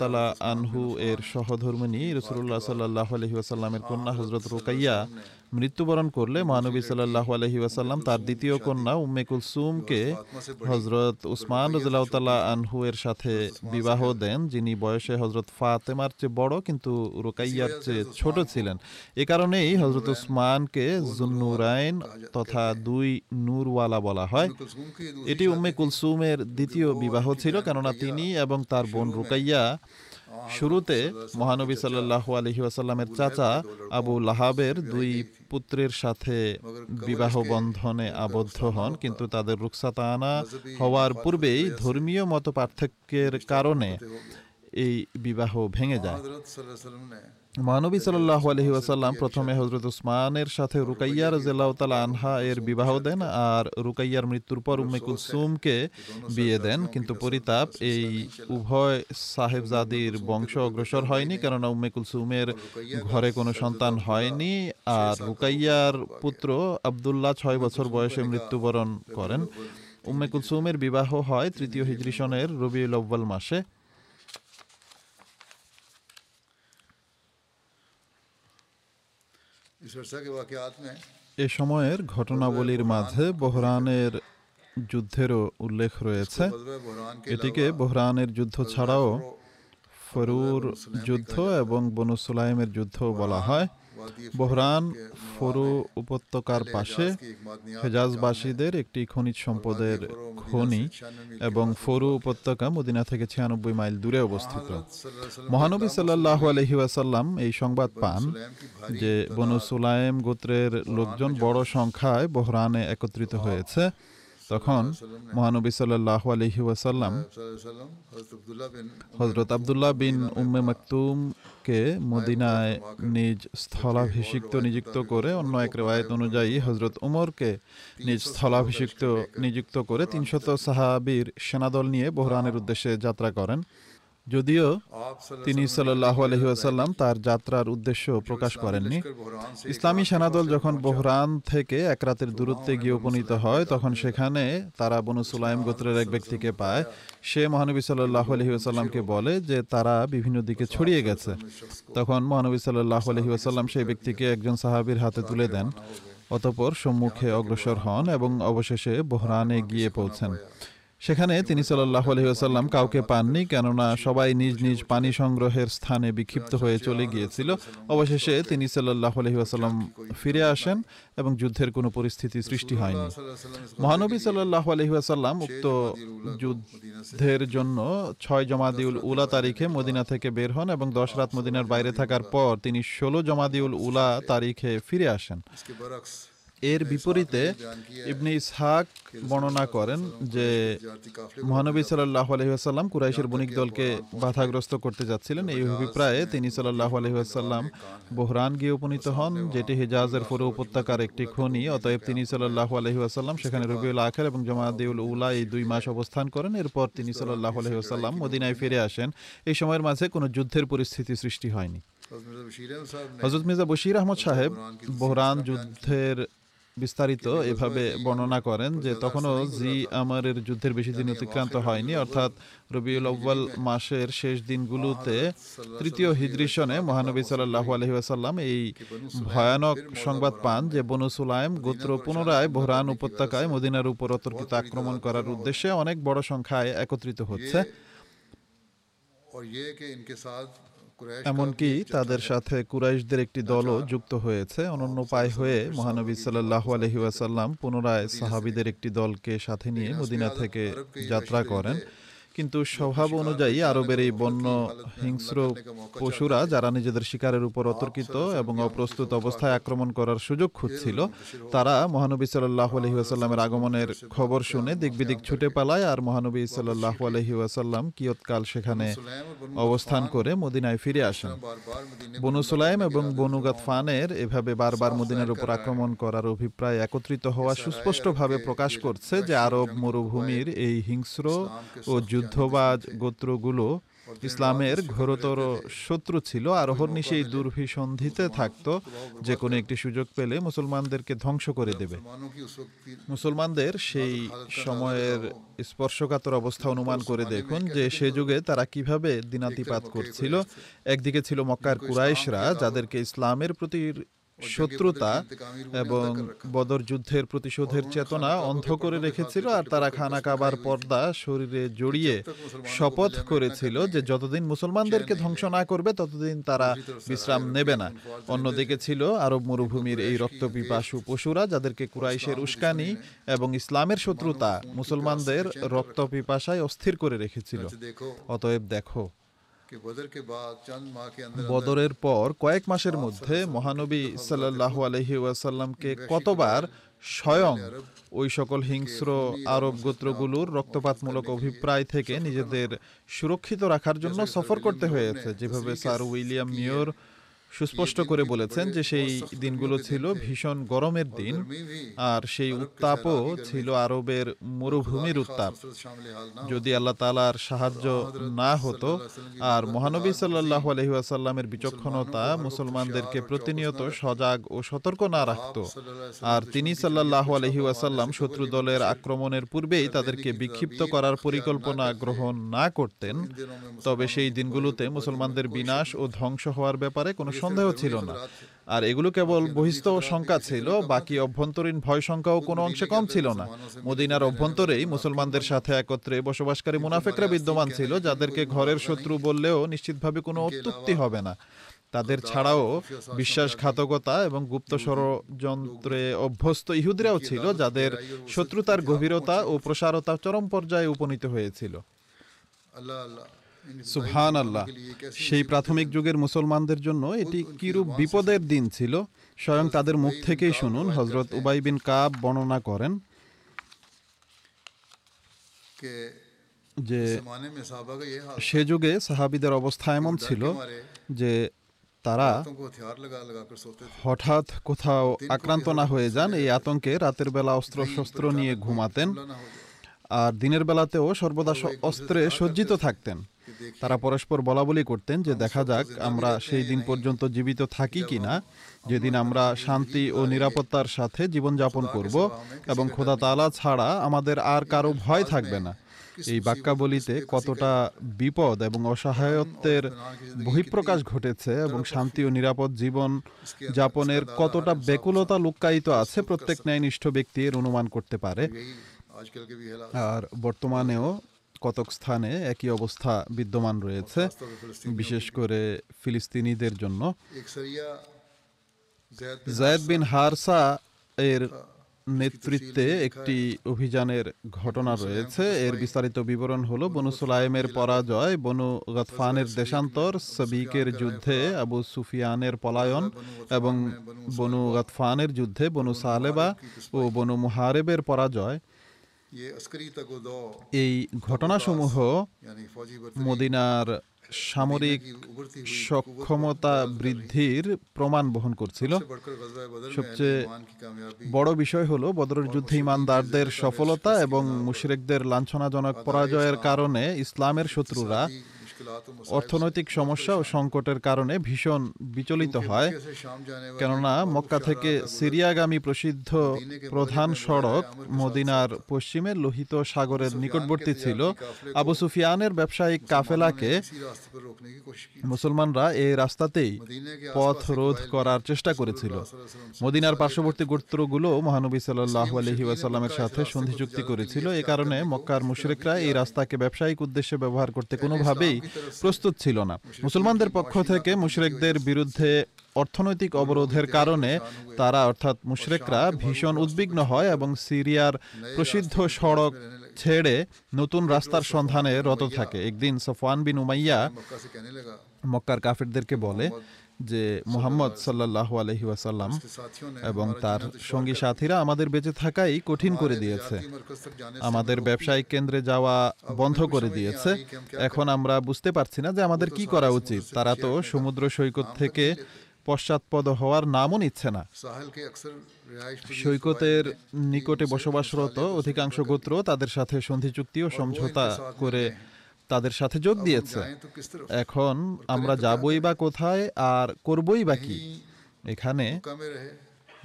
আনহু এর সহধর্মিনী রসুল্লাহ সাল্লাহ আলহি কন্যা হজরত রোকাইয়া। মৃত্যুবরণ করলে মহানবী সাল্লাহ আলহি ওয়াসাল্লাম তার দ্বিতীয় কন্যা উম্মে কুলসুমকে হজরত উসমান রাজিল্লাহ তাল্লাহ আনহু এর সাথে বিবাহ দেন যিনি বয়সে হজরত ফাতেমার চেয়ে বড় কিন্তু রোকাইয়ার চেয়ে ছোট ছিলেন। এ কারণেই হজরত উসমানকে জুন্নুরাইন তথা দুই নূরওয়ালা বলা হয়। এটি উম্মে কুলসুমের দ্বিতীয় বিবাহ ছিল কেননা তিনি এবং তার বোন রুকাইয়া শুরুতে মহানবী সাল্লাল্লাহু আলহি ওয়াসাল্লামের চাচা আবু লাহাবের দুই পুত্রের সাথে বিবাহ বন্ধনে আবদ্ধ হন, কিন্তু তাদের রুকসাতানা হওয়ার পূর্বেই ধর্মীয় মত পার্থক্যের কারণে এই বিবাহ ভেঙে যায়। মহানবী সাল্লাহ আলহি ওয়াসাল্লাম প্রথমে হজরত উসমানের সাথে রুকাইয়া রাজিয়াল্লাহ আনহা এর বিবাহ দেন আর রুকাইয়ার মৃত্যুর পর উম্মে কুলসুমকে বিয়ে দেন। কিন্তু পরিতাপ, এই উভয় সাহেবজাদির বংশ অগ্রসর হয়নি কেননা উম্মে কুলসুমের ঘরে কোনো সন্তান হয়নি আর রুকাইয়ার পুত্র আবদুল্লাহ ছয় বছর বয়সে মৃত্যুবরণ করেন। উম্মে কুলসুমের বিবাহ হয় তৃতীয় হিজরিসনের রবিউল মাসে। এ সময়ের ঘটনাবলীর মাঝে বহরানের যুদ্ধেরও উল্লেখ রয়েছে। এটিকে বহরানের যুদ্ধ ছাড়াও ফরুর যুদ্ধ এবং বনুসুলাইমের যুদ্ধ বলা হয়। বহরান ফরু উপত্যকার পাশে হেজাজবাসীদের একটি খনিজ সম্পদের খনি এবং ফরু উপত্যকা মদিনা থেকে ছিয়ানব্বই মাইল দূরে অবস্থিত। মহানবী সাল্লাহ আলহি ওয়াসাল্লাম এই সংবাদ পান যে বনু সুলায়েম গোত্রের লোকজন বড় সংখ্যায় বহরানে একত্রিত হয়েছে। তখন মহানবী সাল্লাহ আলহি ওয়াসাল্লাম হজরত আবদুল্লাহ বিন উম্মে মাকতুমকে মদিনায় নিজ স্থলাভিষিক্ত নিযুক্ত করে, অন্য এক রেওয়ায়ত অনুযায়ী হজরত উমরকে নিজ স্থলাভিষিক্ত নিযুক্ত করে তিনশত সাহাবির সেনাদল নিয়ে বহরানের উদ্দেশ্যে যাত্রা করেন। যদিও তিনি সাল্লাহ আলহি আসাল্লাম তার যাত্রার উদ্দেশ্য প্রকাশ করেননি। ইসলামী সেনাদল যখন বহরান থেকে এক রাতের দূরত্বে গিয়ে উপনীত হয় তখন সেখানে তারা বনু সুলাইম গোত্রের এক ব্যক্তিকে পায়। সে মহানবী সাল্লাহ আলহি আসাল্লামকে বলে যে তারা বিভিন্ন দিকে ছড়িয়ে গেছে। তখন মহানবী সাল্লাহ আলহি আসাল্লাম সেই ব্যক্তিকে একজন সাহাবির হাতে তুলে দেন। অতপর সম্মুখে অগ্রসর হন এবং অবশেষে বহরানে গিয়ে পৌঁছেন। সেখানে তিনি সাল্লাহ আলহিহাসাল্লাম কাউকে পাননি, কেননা সবাই নিজ নিজ পানি সংগ্রহের স্থানে বিক্ষিপ্ত হয়ে চলে গিয়েছিল। অবশেষে তিনি সাল্লাহ আলহিহাসাল্লাম ফিরে আসেন এবং যুদ্ধের কোনো পরিস্থিতি সৃষ্টি হয়নি। মহানবী সাল্লাহ আলহিহাসাল্লাম উক্ত যুদ্ধের জন্য ছয় জমাদিউল উলা তারিখে মদিনা থেকে বের হন এবং দশ রাত মদিনার বাইরে থাকার পর তিনি ষোলো জমাদিউল উলা তারিখে ফিরে আসেন। এর বিপরীতে ইবনে ইসহাক বর্ণনা করেন যে মহানবী সাল্লাহ আলহিহাসাল্লাম কুরাইশের বণিক দলকে বাধাগ্রস্ত করতে যাচ্ছিলেন। এই অভিপ্রায়ে তিনি সাল্লাহ আলহিহাসাল্লাম বহরান গিয়ে উপনীত হন, যেটি হেজাজের ফোরো উপত্যকার একটি খনি। অতএব তিনি সাল্লাহ আলহিহাসাল্লাম সেখানে রবিউল আখের এবং জমাদিউল উলা এই দুই মাস অবস্থান করেন। এরপর তিনি সাল্লাহ আলহিহাসাল্লাম মদিনায় ফিরে আসেন। এই সময়ের মাঝে কোনো যুদ্ধের পরিস্থিতি সৃষ্টি হয়নি। হজরত মির্জা বশির আহমদ সাহেব বহরান যুদ্ধের বিস্তারিত এভাবে বর্ণনা করেন যে তখনও জি আমারের যুদ্ধের বেশি দিন অতিক্রান্ত হয়নি অর্থাৎ রবিউল আউ্বাল মাসের শেষ দিনগুলোতে তৃতীয় হিজরি সনে মহানবী সাল্লাহ আলহিহাসাল্লাম এই ভয়ানক সংবাদ পান যে বনু সুলাইম গোত্র পুনরায় বহরান উপত্যকায় মদিনার উপর অতর্কিত আক্রমণ করার উদ্দেশ্যে অনেক বড় সংখ্যায় একত্রিত হচ্ছে। এমনকি তাদের সাথে কুরাইশদের একটি দলও যুক্ত হয়েছে। অনন্য পায় হয়ে মহানবী সাল্লাহ আলহিউসাল্লাম পুনরায় সাহাবিদের একটি দলকে সাথে নিয়ে মদিনা থেকে যাত্রা করেন। কিন্তু স্বভাব অনুযায়ী আরবের এই বন্য হিংস্র পশুরা, যারা নিজেদের শিকারের উপর অতর্কিত এবং অপ্রস্তুত অবস্থায় আক্রমণ করার সুযোগ খুঁজছিল, তারা মহানবী সাল্লাহ আলহি আসাল্লামের আগমনের খবর শুনে দিকবিদিক ছুটে পালায় আর মহানবী সাল্লাহ আলহি আসাল্লাম কিয়ৎকাল সেখানে অবস্থান করে মদিনায় ফিরে আসেন। বনু সুলাইম এবং বনু গাতফানের এভাবে বারবার মদিনার উপর আক্রমণ করার অভিপ্রায় একত্রিত হওয়া সুস্পষ্টভাবে প্রকাশ করছে যে আরব মরুভূমির এই হিংস্র ও যুদ্ধ যুদ্ধবাজ গোত্রগুলো ইসলামের ঘোরতর শত্রু ছিল, আর অহর্নিশে এই দুর্ভিসন্ধিতে থাকত যে কোনো একটি সুযোগ পেলে মুসলমানদেরকে ধ্বংস করে দেবে। মুসলমানদের সেই সময়ের স্পর্শকাতর অবস্থা অনুমান করে দেখুন যে সে যুগে তারা কীভাবে দিনাতিপাত করছিল। একদিকে ছিল মক্কার কুরাইশরা, যাদেরকে ইসলামের প্রতি শত্রুতা এবং বদর যুদ্ধের প্রতিশোধের চেতনা অন্ধ করে রেখেছিল আর তারা খানা কাবার পর্দা শরীরে জড়িয়ে শপথ করেছিল যে যতদিন মুসলমানদেরকে ধ্বংস না করবে ততদিন তারা বিশ্রাম নেবে না। অন্যদিকে ছিল আরব মরুভূমির এই রক্তপিপাসু পশুরা যাদেরকে কুরাইশের উস্কানি এবং ইসলামের শত্রুতা মুসলমানদের রক্তপিপাসায় অস্থির করে রেখেছিল। অতএব দেখো বদরের পর কয়েক মাসের মধ্যে মহানবী সাল্লাল্লাহু আলহি ওয়াসাল্লামকে কতবার স্বয়ং ওই সকল হিংস্র আরব গোত্রগুলোর রক্তপাতমূলক অভিপ্রায় থেকে নিজেদের সুরক্ষিত রাখার জন্য সফর করতে হয়েছে। যেভাবে স্যার উইলিয়াম মিওর সুস্পষ্ট করে বলেছেন যে সেই দিনগুলো ছিল ভীষণ গরমের দিন আর সেই উত্তাপও ছিল আরবের মরুভূমির উত্তাপ। যদি আল্লাহ তালার সাহায্য না হতো আর মহানবী সাল্লাহ আলহিহাসাল্লামের বিচক্ষণতা মুসলমানদেরকে প্রতিনিয়ত সজাগ ও সতর্ক না রাখত। আর তিনি সাল্লাহ আলহিউসাল্লাম শত্রু দলের আক্রমণের পূর্বেই তাদেরকে বিক্ষিপ্ত করার পরিকল্পনা গ্রহণ না করতেন। তবে সেই দিনগুলোতে মুসলমানদের বিনাশ ও ধ্বংস হওয়ার ব্যাপারে কোনো সন্দেহ ছিল না। আর এগুলো কেবল বহিস্থ শঙ্কা ছিল বাকি অভ্যন্তরীণ ভয় শঙ্কাও কোনো অংশে কম ছিল না। মদিনার অভ্যন্তরেই মুসলমানদের সাথে একত্রে বসবাসকারী মুনাফেকরা বিদ্যমান ছিল যাদেরকে ঘরের শত্রু বললেও নিশ্চিতভাবে কোনো অত্যুক্তি হবে না। তাদের ছাড়াও বিশ্বাসঘাতকতা এবং গুপ্ত ষড়যন্ত্রে অভ্যস্ত ইহুদরাও ছিল যাদের শত্রুতার গভীরতা ও প্রসারতা চরম পর্যায়ে উপনীত হয়েছিল। আল্লাহ আল্লাহ। সুহান আল্লাহ সেই প্রাথমিক যুগের মুসলমানদের জন্য এটি কিরূপ বিপদের দিন ছিল, স্বয়ং তাদের মুখ থেকেই শুনুন হজরত উবাই বিন কাব বর্ণনা করেন যে সে যুগে সাহাবিদের অবস্থা এমন ছিল যে তারা হঠাৎ কোথাও আক্রান্ত না হয়ে যান, এই আতঙ্কে রাতের বেলা অস্ত্র শস্ত্র নিয়ে ঘুমাতেন আর দিনের বেলাতেও সর্বদা অস্ত্রে সজ্জিত থাকতেন। তারা পরস্পর বলাবলি করতেন যে দেখা যাক আমরা সেই দিন পর্যন্ত জীবিত থাকি কি না যেদিন আমরা শান্তি ও নিরাপত্তার সাথে জীবনযাপন করব এবং খোদা তালা ছাড়া আমাদের আর কারও ভয় থাকবে না। এই বাক্যাবলিতে কতটা বিপদ এবং অসহায়ত্বের বহিঃপ্রকাশ ঘটেছে এবং শান্তি ও নিরাপদ জীবন যাপনের কতটা ব্যাকুলতা লুকায়িত আছে প্রত্যেক ন্যায়নিষ্ঠ ব্যক্তি এর অনুমান করতে পারে। আর বর্তমানেও কতক স্থানে একই অবস্থা বিদ্যমান রয়েছে, বিশেষ করে ফিলিস্তিনিদের জন্য। জায়দ বিন হারসা এর নেতৃত্বে একটি অভিযানের ঘটনা রয়েছে। এর বিস্তারিত বিবরণ হলো, বনু সুলাইমের পরাজয়, বনু গতফানের দেশান্তর, সবিকের যুদ্ধে আবু সুফিয়ানের পলায়ন এবং বনু গতফানের যুদ্ধে বনু সালেবা ও বনু মুহারেবের পরাজয়। এই ঘটনাসমূহ মদিনার সামরিক সক্ষমতা বৃদ্ধির প্রমাণ বহন করছিল। সবচেয়ে বড় বিষয় হলো বদরের যুদ্ধে ইমানদারদের সফলতা এবং মুশরেকদের লাঞ্ছনাজনক পরাজয়ের কারণে ইসলামের শত্রুরা অর্থনৈতিক সমস্যা ও সংকটের কারণে ভীষণ বিচলিত হয়। কেননা মক্কা থেকে সিরিয়াগামী প্রসিদ্ধ প্রধান সড়ক মদিনার পশ্চিমে লোহিত সাগরের নিকটবর্তী ছিল। আবু সুফিয়ানের ব্যবসায়িক কাফেলাকে মুসলমানরা এই রাস্তাতেই পথ রোধ করার চেষ্টা করেছিল। মদিনার পার্শ্ববর্তী গোত্রগুলো মহানবী সাল্লাহ আলহি ওয়াসাল্লামের সাথে সন্ধি চুক্তি করেছিল। এ কারণে মক্কার মুশরিকরা এই রাস্তাকে ব্যবসায়িক উদ্দেশ্যে ব্যবহার করতে কোনোভাবেই প্রস্তুত ছিল না। মুসলমানদের পক্ষ থেকে মুশরেকদের বিরুদ্ধে অর্থনৈতিক অবরোধের কারণে তারা, অর্থাৎ মুশরেকরা, ভীষণ উদ্বিগ্ন হয় এবং সিরিয়ার প্রসিদ্ধ সড়ক ছেড়ে নতুন রাস্তার সন্ধানে রত থাকে। একদিন সফওয়ান বিন উমাইয়া মক্কার কাফেরদেরকে বলে যে মোহাম্মদ সাল্লাহ আলহি ওয়াসাল্লাম এবং তার সঙ্গী সাথীরা আমাদের বেঁচে থাকাই কঠিন করে দিয়েছে। আমাদের ব্যবসায়িক কেন্দ্রে যাওয়া বন্ধ করে দিয়েছে। এখন আমরা বুঝতে পারছি না যে আমাদের কি করা উচিত। তারা তো সমুদ্র সৈকত থেকে পশ্চাৎপদ হওয়ার নামও নিচ্ছে না। সৈকতের নিকটে বসবাসরত অধিকাংশ গোত্র তাদের সাথে সন্ধি চুক্তি ও সমঝোতা করে তাদের সাথে যোগ দিয়েছে। এখন আমরা যাবই বা কোথায় আর করবই বা কি? এখানে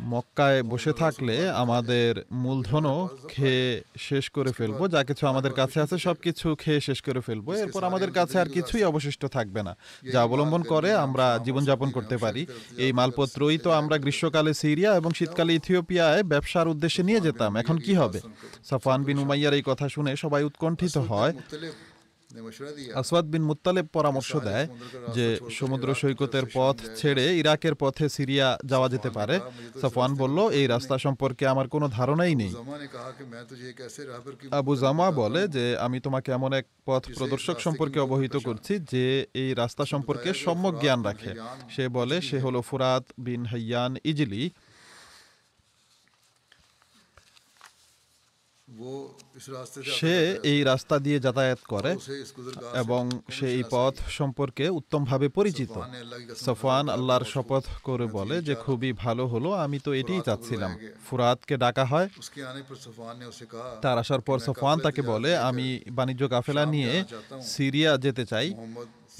মক্কায় বসে থাকলে আমাদের মূলধনও খেয়ে শেষ করে ফেলব। যা কিছু আমাদের কাছে আছে সব কিছু খেয়ে শেষ করে ফেলব। এরপর আমাদের কাছে আর কিছুই অবশিষ্ট থাকবে না। যা অবলম্বন করে আমরা জীবনযাপন করতে পারি। এই মালপত্রই তো আমরা গ্রীষ্মকালে সিরিয়া এবং শীতকালে ইথিওপিয়ায় ব্যবসার উদ্দেশ্যে নিয়ে যেতাম। এখন কি হবে? সাফান বিন উমাইয়ার এই কথা শুনে সবাই উৎকণ্ঠিত হয়। আসওয়াদ বিন মুতালেব পরামর্শ দেয় যে সমুদ্র সৈকতের পথ ছেড়ে ইরাকের পথে সিরিয়া যাওয়া যেতে পারে। সাফওয়ান বলল এই রাস্তা সম্পর্কে আমার কোনো ধারণাই নেই। আবু জামা বলে যে আমি তোমাকে এমন এক পথ প্রদর্শক সম্পর্কে অবহিত করছি যে এই রাস্তা সম্পর্কে সম্যক জ্ঞান রাখে। সে বলে সে হলো ফুরাত বিন হাইয়ান ইজলি। সে এই রাস্তা দিয়ে যাতায়াত করে এবং সে এই পথ সম্পর্কে উত্তমভাবে পরিচিত। সফওয়ান আল্লাহর শপথ করে বলে যে খুবই ভালো হলো আমি তো এটাই চাচ্ছিলাম। ফুরাতকে ডাকা হয়। তার আসার পর সফওয়ান তাকে বলে আমি বাণিজ্য কাফেলা নিয়ে সিরিয়া যেতে চাই।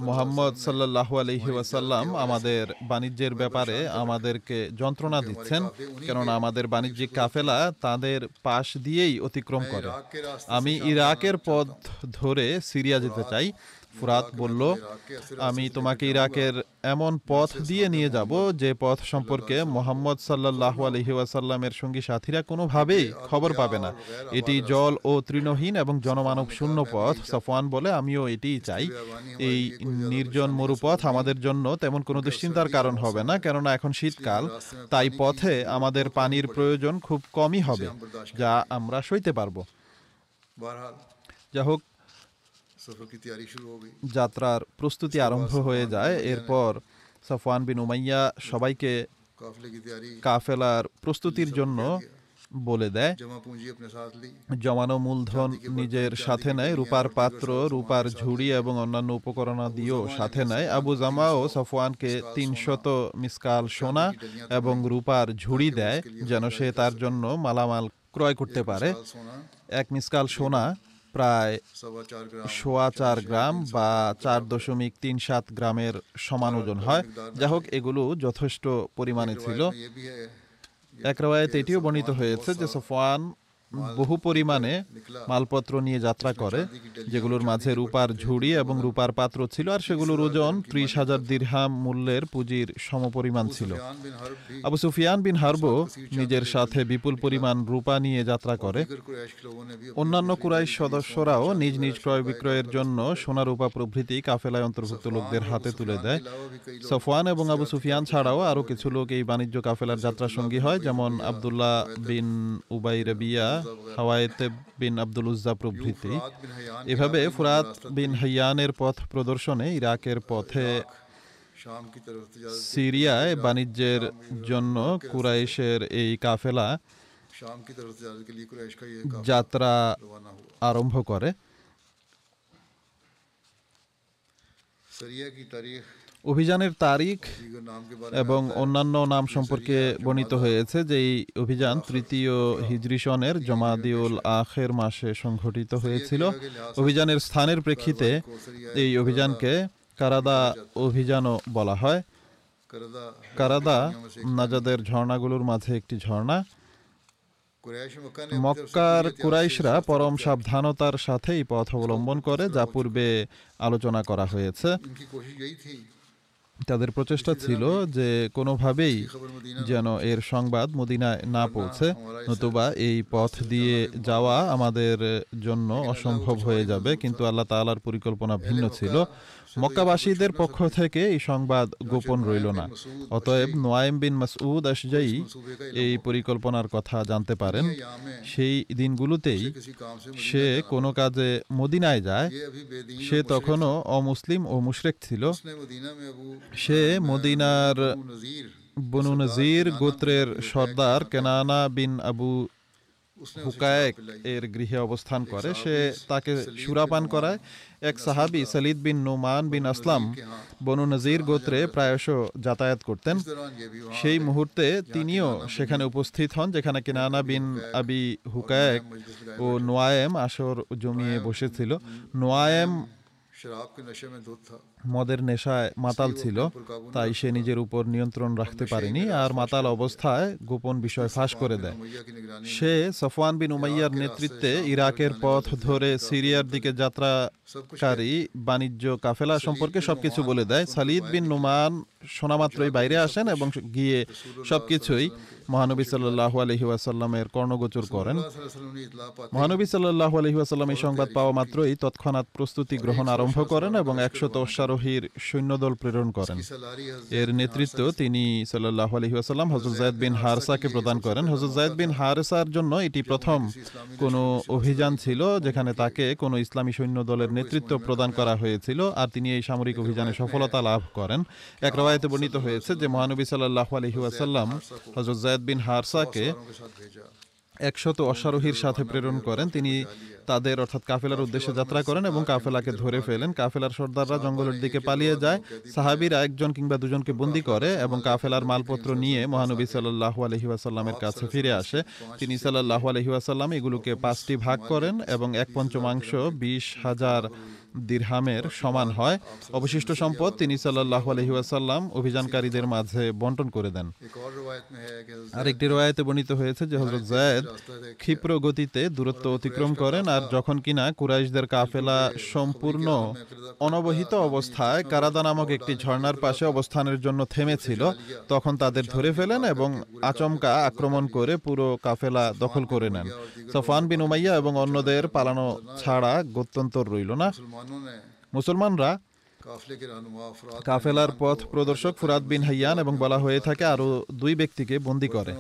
মোহাম্মদ সাল্লাহ আলহি ওয়াসাল্লাম আমাদের বাণিজ্যের ব্যাপারে আমাদেরকে যন্ত্রণা দিচ্ছেন, কেননা আমাদের বাণিজ্যিক কাফেলা তাদের পাশ দিয়েই অতিক্রম করে। আমি ইরাকের পথ ধরে সিরিয়া যেতে চাই ফুরাত বলল, আমি তোমাকে ইরাকের এমন পথ দিয়ে নিয়ে যাব যে পথ সম্পর্কে মোহাম্মদ সাল্লাহ আলহি ওয়াসাল্লামের সঙ্গী সাথীরা কোনোভাবেই খবর পাবে না। এটি জল ও তৃণহীন এবং জনমানব শূন্য পথ। সফওয়ান বলে, আমিও এটি চাই। এই নির্জন মরুপথ আমাদের জন্য তেমন কোনো দুশ্চিন্তার কারণ হবে না, কেননা এখন শীতকাল। তাই পথে আমাদের পানির প্রয়োজন খুব কমই হবে, যা আমরা সইতে পারব। যাই হোক যাত্রার প্রস্তুতি আরম্ভ হয়ে যায়। এরপর সাফওয়ান বিন উমাইয়া সবাইকে কাফেলার প্রস্তুতির জন্য বলে দেয় জমানো মূলধন নিজের সাথে নেয় রূপার পাত্র রূপার ঝুড়ি এবং অন্যান্য উপকরণ দিয়েও সাথে নেয়। আবু জামাও সাফওয়ানকে তিনশত মিসকাল সোনা এবং রূপার ঝুড়ি দেয় যেন সে তার জন্য মালামাল ক্রয় করতে পারে। এক মিসকাল সোনা প্রায় সোয়া চার গ্রাম বা চার দশমিক তিন সাত গ্রামের সমান ওজন হয়। যা হোক, এগুলো যথেষ্ট পরিমাণে ছিল। এক রেওয়ায়তে এটিও বর্ণিত হয়েছে যে সফওয়ান বহু পরিমাণে মালপত্র নিয়ে যাত্রা করে যেগুলোর মাঝে রূপার ঝুড়ি এবং রূপার পাত্র ছিল আর সেগুলোর ওজন ত্রিশ হাজার দীর্হাম মূল্যের পুঁজির সমপরিমাণ ছিল। আবু সুফিয়ান বিন হারবো নিজের সাথে বিপুল পরিমাণ রূপা নিয়ে যাত্রা করে। অন্যান্য কুরাইশ সদস্যরাও নিজ নিজ ক্রয় বিক্রয়ের জন্য সোনা রূপা প্রভৃতি কাফেলায় অন্তর্ভুক্ত লোকদের হাতে তুলে দেয়। সফওয়ান এবং আবু সুফিয়ান ছাড়াও আরও কিছু লোক এই বাণিজ্য কাফেলার যাত্রা সঙ্গী হয় যেমন আবদুল্লাহ বিন উবাই রবিয়া হাওয়াইতে বিন আব্দুল উজ্জা প্রভৃতি। এভাবে ফুরাত বিন হাইয়ানের পথ প্রদর্শনে ইরাকের পথে সিরিয়ায় বাণিজ্যের জন্য কুরাইশের এই কাফেলা যাত্রা আরম্ভ করে। সিরিয়া কি তারিখ অভিযানের তারিখ এবং অন্যান্য নাম সম্পর্কে বর্ণিত হয়েছে যে এই অভিযান তৃতীয় হিজরি সনের জমাদিউল আখের মাসে সংঘটিত হয়েছিল। অভিযানের স্থানের প্রেক্ষিতে এই অভিযানকে কারাদা অভিযানও বলা হয়। কারাদা নাজাদের ঝর্ণাগুলোর মাঝে একটি ঝর্ণা। মক্কার কুরাইশরা পরম সাবধানতার সাথেই পথ অবলম্বন করে, যা পূর্বে আলোচনা করা হয়েছে। তাদের প্রচেষ্টা ছিল যে কোনোভাবেই যেন এর সংবাদ মদিনায় না পৌঁছে নতুবা এই পথ দিয়ে যাওয়া আমাদের জন্য অসম্ভব হয়ে যাবে। কিন্তু আল্লাহ তালার পরিকল্পনা ভিন্ন ছিল। মক্কাবাসীদের পক্ষ থেকে এই সংবাদ গোপন রইল না। অতএব নোয়াইম বিন মাসউদ আসজাই এই পরিকল্পনার কথা জানতে পারেন। সেই দিনগুলোতেই সে কোনো কাজে মদিনায় যায়। সে তখনও অমুসলিম ও মুশরেক ছিল। সে মদিনার বনু নজির গোত্রের সর্দার কেনানা বিন আবু হুকায়েক এর গৃহে অবস্থান করে। সে তাকে সুরাপান করায়। এক সাহাবি সলিদ বিন নোমান বিন আসলাম বনু নজির গোত্রে প্রায়শ যাতায়াত করতেন। সেই মুহূর্তে তিনিও সেখানে উপস্থিত হন, যেখানে কিনানা বিন আবি হুকায়েক ও নোয়ায়েম আসর জমিয়ে বসেছিল। নোয়ায়েম মদের নেশায় মাতাল ছিল তাই সে নিজের উপর নিয়ন্ত্রণ রাখতে পারেনি আর মাতাল অবস্থায় গোপন বিষয় ফাঁস করে দেয়। সে সফওয়ান বিন উমাইয়ার নেতৃত্বে ইরাকের পথ ধরে সিরিয়ার দিকে যাত্রাকারী বাণিজ্য কাফেলা সম্পর্কে সবকিছু বলে দেয়। সালিদ বিন নুমান শোনামাত্রই বাইরে আসেন এবং গিয়ে সবকিছুই মহানবী সাল্লাহ আলহি ওয়াসাল্লামের কর্ণগোচর করেন মহানবী সাল্লাহ আলহি ওয়াসাল্লাম এই সংবাদ পাওয়া মাত্রই তৎক্ষণাৎ প্রস্তুতি গ্রহণ আরম্ভ করেন এবং একশত আরোহীর সৈন্যদল প্রেরণ করেন। এর নেতৃত্ব তিনি সাল্লাহ আলহিহাসাল্লাম হজরত জায়দ বিন হারসাকে প্রদান করেন। হজরত জায়দ বিন হারসার জন্য এটি প্রথম কোনো অভিযান ছিল যেখানে তাকে কোনো ইসলামী সৈন্য দলের নেতৃত্ব প্রদান করা হয়েছিল আর তিনি এই সামরিক অভিযানে সফলতা লাভ করেন। এক রবায়তে বর্ণিত হয়েছে যে মহানবী সাল্লাহ আলহিহাসাল্লাম হজরত জায়দ বিন হারসাকে একশত অশ্বারোহীর সাথে প্রেরণ করেন। তিনি তাদের, অর্থাৎ কাফেলার উদ্দেশ্যে যাত্রা করেন এবং কাফেলাকে ধরে ফেলেন। কাফেলার সর্দাররা জঙ্গলের দিকে পালিয়ে যায়। সাহাবিরা একজন কিংবা দুজনকে বন্দি করে এবং কাফেলার মালপত্র নিয়ে মহানবী সাল্লাহ আলহি আসাল্লামের কাছে ফিরে আসে। তিনি সাল্লাহ আলহি আসাল্লাম এগুলোকে পাঁচটি ভাগ করেন এবং এক পঞ্চমাংশ বিশ হাজার দিরহামের সমান হয়। অবশিষ্ট সম্পদ তিনি সাল্লাহ আলহিউসাল্লাম অভিযানকারীদের মাঝে বন্টন করে দেন। আরেকটি রয়াতে বর্ণিত হয়েছে যে হজরত জায়দ ক্ষিপ্র গতিতে দূরত্ব অতিক্রম করেন আর যখন কিনা কুরাইশদের কাফেলা সম্পূর্ণ অনবহিত অবস্থায় কারাদা নামক একটি ঝর্ণার পাশে অবস্থানের জন্য থেমেছিল, তখন তাদের ধরে ফেলেন এবং আচমকা আক্রমণ করে পুরো কাফেলা দখল করে নেন। সফান বিন উমাইয়া এবং অন্যদের পালানো ছাড়া গত্যন্তর রইল না। মুসলমানরা কাফেলার পথ প্রদর্শক ফুরাত বিন হাইয়ান এবং বলা হয়ে থাকে আরও দুই ব্যক্তিকে বন্দী করে।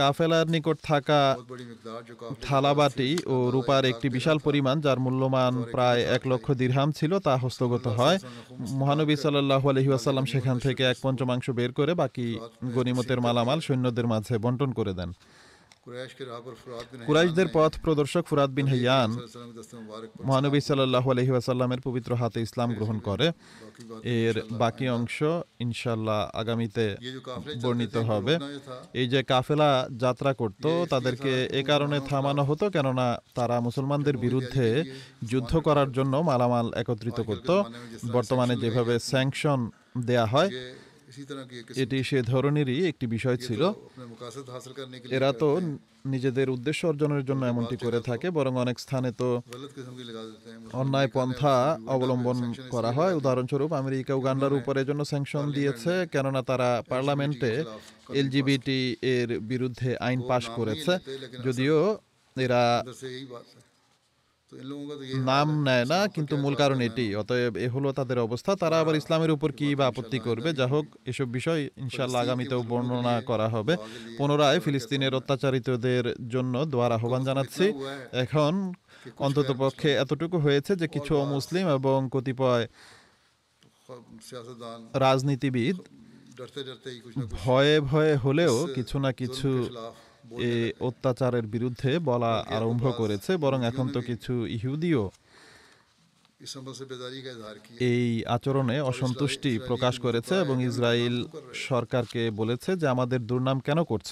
কাফেলার নিকট থাকা থালাবাটি ও রূপার একটি বিশাল পরিমাণ যার মূল্যমান প্রায় এক লক্ষ দীর্হাম ছিল তা হস্তগত হয়। মহানবী সাল্লাহ আলহিউসাল্লাম সেখান থেকে এক পঞ্চমাংশ বের করে বাকি গনিমতের মালামাল সৈন্যদের মাঝে বন্টন করে দেন। কুরাইশদের পথ প্রদর্শক ফুরাদ বিন হিয়ান মহানবী সাল্লাহ আলহি আসাল্লামের পবিত্র হাতে ইসলাম গ্রহণ করে। এর বাকি অংশ ইনশাল্লাহ আগামীতে বর্ণিত হবে। এই যে কাফেলা যাত্রা করত তাদেরকে এ কারণে থামানো হতো কেননা তারা মুসলমানদের বিরুদ্ধে যুদ্ধ করার জন্য মালামাল একত্রিত করত। বর্তমানে যেভাবে স্যাংশন দেয়া হয় এটি সে ধরনেরই একটি বিষয় ছিল। এরা তো নিজেদের উদ্দেশ্য অর্জনের জন্য এমনটি করে থাকে বরং অনেক স্থানে তো অন্যায় পন্থা অবলম্বন করা হয়। উদাহরণস্বরূপ আমেরিকা উগান্ডার উপরে জন্য স্যাংশন দিয়েছে কেননা তারা পার্লামেন্টে এলজিবিটি এর বিরুদ্ধে আইন পাশ করেছে। যদিও এরা নাম নেয় না কিন্তু মূল কারণ এটি। অতএব এ হলো তাদের অবস্থা। তারা আবার ইসলামের উপর কি বা আপত্তি করবে? যা হোক এসব বিষয় ইনশাল্লাহ আগামীতেও বর্ণনা করা হবে। পুনরায় ফিলিস্তিনের অত্যাচারিতদের জন্য দোয়ার আহ্বান জানাচ্ছি। এখন অন্তত পক্ষে এতটুকু হয়েছে যে কিছু মুসলিম এবং কতিপয় রাজনীতিবিদ ভয়ে ভয়ে হলেও কিছু না কিছু এই অত্যাচারের বিরুদ্ধে বলা আরম্ভ করেছে, বরং এখন তো কিছু ইহুদিও এই আচরণে অসন্তুষ্টি প্রকাশ করেছে এবং ইসরায়েল সরকারকে বলেছে যে আমাদের দুর্নাম কেন করছ?